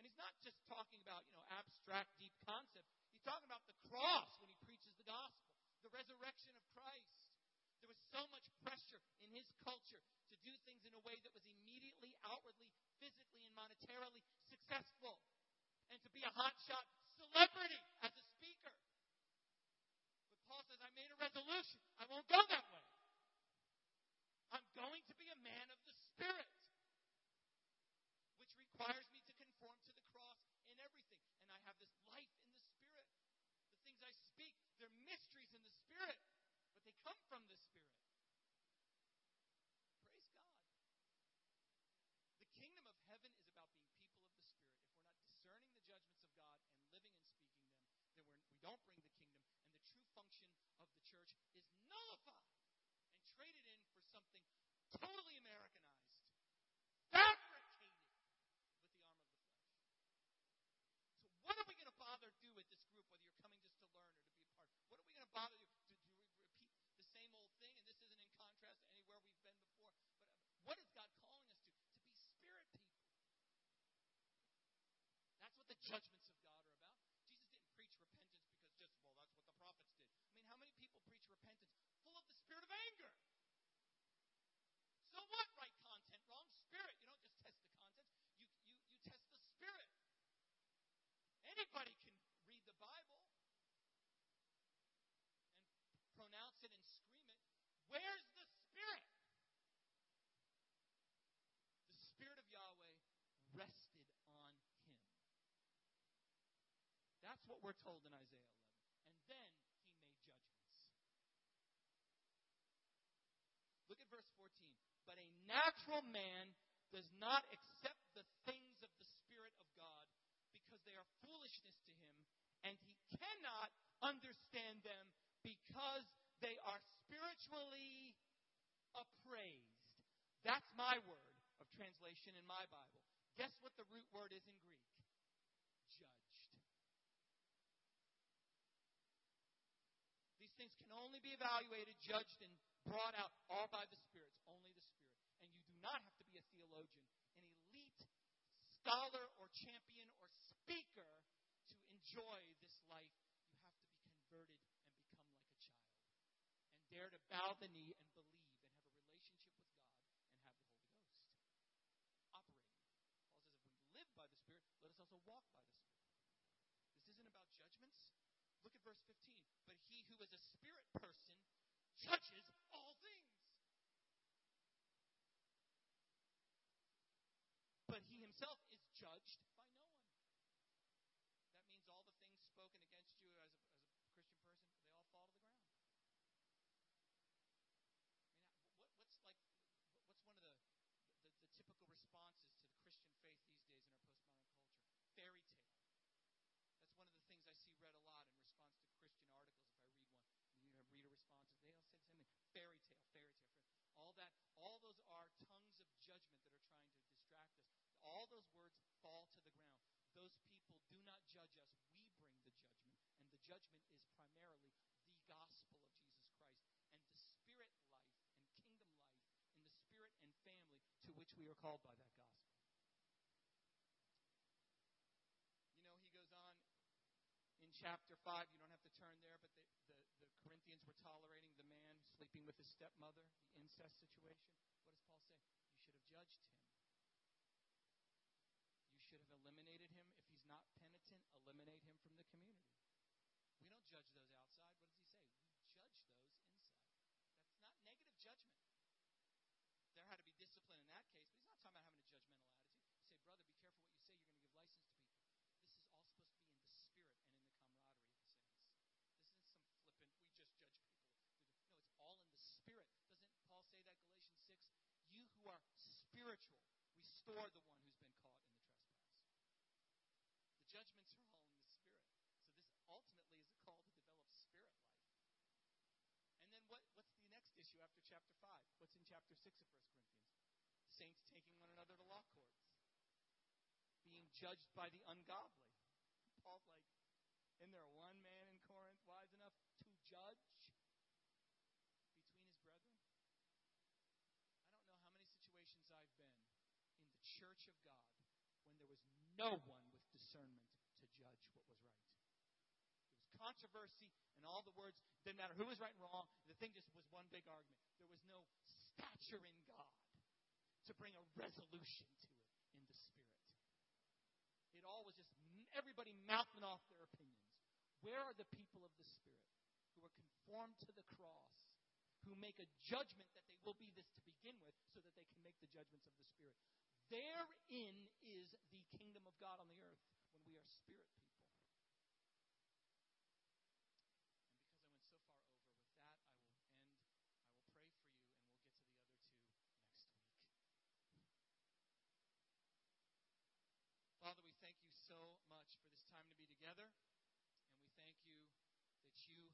And he's not just talking about, you know, abstract, deep concepts. He's talking about the cross when he preaches the gospel, the resurrection of Christ. There was so much pressure in his culture to do things in a way that was immediately, outwardly physically and monetarily successful and to be a hotshot celebrity as a speaker. But Paul says, I made a resolution. I won't go that way. I'm going to be a man of the Spirit, which requires me to conform to the cross in everything. And I have this life in the Spirit. The things I speak, they're mysteries in the Spirit, but they come from the Spirit. don't bring the kingdom, and the true function of the church is nullified and traded in for something totally Americanized, fabricated with the arm of the flesh. So, what are we going to bother do with this group, whether you're coming just to learn or to be a part? What are we going to bother do? To, to repeat the same old thing? And this isn't in contrast to anywhere we've been before. But uh, what is God calling us to? To be spirit people. That's what the judgments of God are about. Jesus didn't preach repentance because just, well, that's what the prophets did. I mean, how many people preach repentance full of the spirit of anger. So what? Right content, wrong spirit. You don't just test the content, you, you, you test the spirit. Anybody can read the Bible and pronounce it and scream it. Where's the spirit? The spirit of Yahweh rested on him. That's what we're told in Isaiah 11. And then he made judgments. Look at verse 14. But a natural man does not accept the things of the Spirit of God because they are foolishness to him, and he cannot understand them because they are spiritually appraised. That's my word of translation in my Bible. Guess what the root word is in Greek? Judged. These things can can only be evaluated, judged, and brought out all by the Spirit. It's only the Spirit. And you do not have to be a theologian, an elite scholar or champion or speaker to enjoy this life. You have to be converted and become like a child. And dare to bow the knee and believe and have a relationship with God and have the Holy Ghost operating. Paul says, if we live by the Spirit, let us also walk by the Spirit. This isn't about judgments. Look at verse 15. But he who is a spirit person judges all things. But he himself is judged by no one. That means all the things spoken against you as a, as a Christian person, they all fall to the ground. I mean, what, what's like, what's one of the, the, the typical responses to the Christian faith these days in our postmodern culture? Fairy tale. That's one of the things I see read a lot in response to Christian articles. If I read one, you have reader responses. They all say the same thing: fairy tale, fairy tale. Fairy. All that, all those are tongues of judgment that are trying to distract us. All those words fall to the ground. Those people do not judge us. We bring the judgment, and the judgment is primarily the gospel of Jesus Christ and the spirit life and kingdom life in the spirit and family to which we are called by that gospel. You know, he goes on in chapter 5. You don't have to turn there, but the, the, the Corinthians were tolerating the man sleeping with his stepmother, the incest situation. What does Paul say? You should have judged him. You should have eliminated him. If he's not penitent, eliminate him from the community. We don't judge those outside. What does he say? We judge those inside. That's not negative judgment. There had to be discipline in that case, but he's not talking about having a judgmental attitude. You say, brother, be careful what you say. You're going to give license to people. This is all supposed to be in the spirit and in the camaraderie of the saints. This isn't some flippant, we just judge people. No, it's all in the spirit. Doesn't Paul say that, Galatians 6? You who are spiritual, restore the one who's been caught in the trespass. The judgments are all in the spirit. So this ultimately is a call to develop spirit life. And then what, what's issue after chapter 5? What's in chapter 6 of 1 Corinthians? Saints taking one another to law courts, being judged by the ungodly. Paul's like, isn't there one man in Corinth wise enough to judge between his brethren? I don't know how many situations I've been in the church of God when there was no one with discernment to judge what was right. There was controversy and all the words didn't matter who was right and wrong. The thing just was one big argument. There was no stature in God to bring a resolution to it in the spirit. It all was just everybody mouthing off their opinions. Where are the people of the Spirit who are conformed to the cross, who make a judgment that they will be this to begin with so that they can make the judgments of the Spirit? Therein is the kingdom of God on the earth when we are spirit people. And because I went so far over with that, I will end. I will pray for you, and we'll get to the other two next week. Father, we thank you so much for this time to be together. And we thank you that you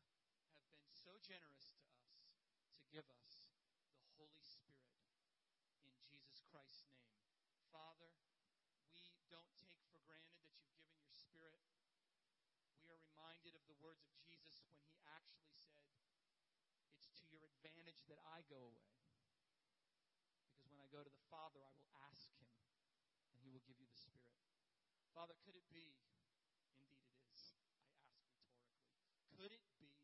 have been so generous to us to give us the Holy Spirit in Jesus Christ's name. Father, we don't take for granted that you've given your Spirit. We are reminded of the words of Jesus when he actually said, It's to your advantage that I go away. Because when I go to the Father, I will ask him, and he will give you the Spirit. Father, could it be? Indeed, it is. I ask rhetorically. Could it be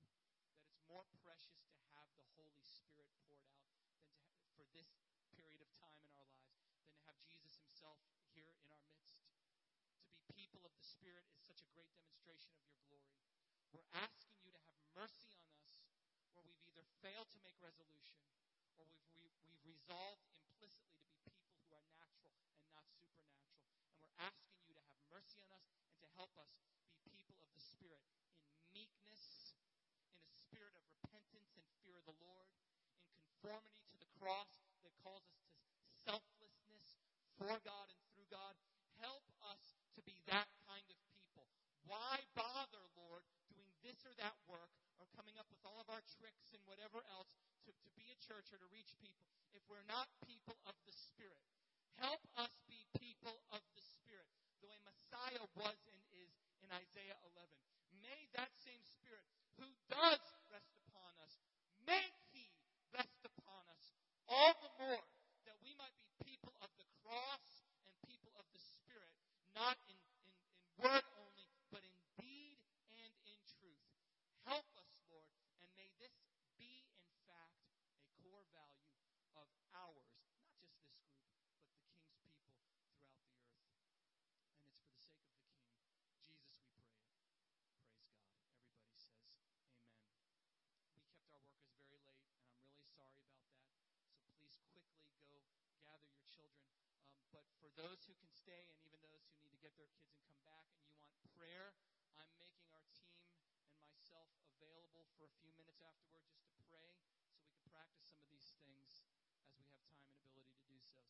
that it's more precious to have the Holy Spirit poured out than to have, for this period of time in our lives than to have Jesus Himself here in our midst? To be people of the Spirit is such a great demonstration of your glory. We're asking you to have mercy on us where we've either failed to make resolution or we've, we, we've resolved implicitly to be people who are natural and not supernatural. And we're asking you to have mercy on us and to help us be people of the Spirit in meekness, in a spirit of repentance and fear of the Lord, in conformity to the cross that calls us to selflessness for God and through God. Help us to be that kind of people. Why bother, Lord, doing this or that work or coming up with all of our tricks and whatever else to, to be a church or to reach people if we're not people of the Spirit? Help us be people of the Spirit, the way Messiah was and is in Isaiah 11. May that same Spirit who does children. Um, but for those who can stay and even those who need to get their kids and come back and you want prayer, I'm making our team and myself available for a few minutes afterward just to pray so we can practice some of these things as we have time and ability to do so.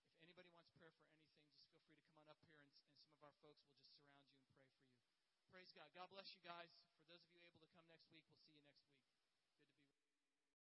So if anybody wants prayer for anything, just feel free to come on up here and, and some of our folks will just surround you and pray for you. Praise God. God bless you guys. For those of you able to come next week, we'll see you next week.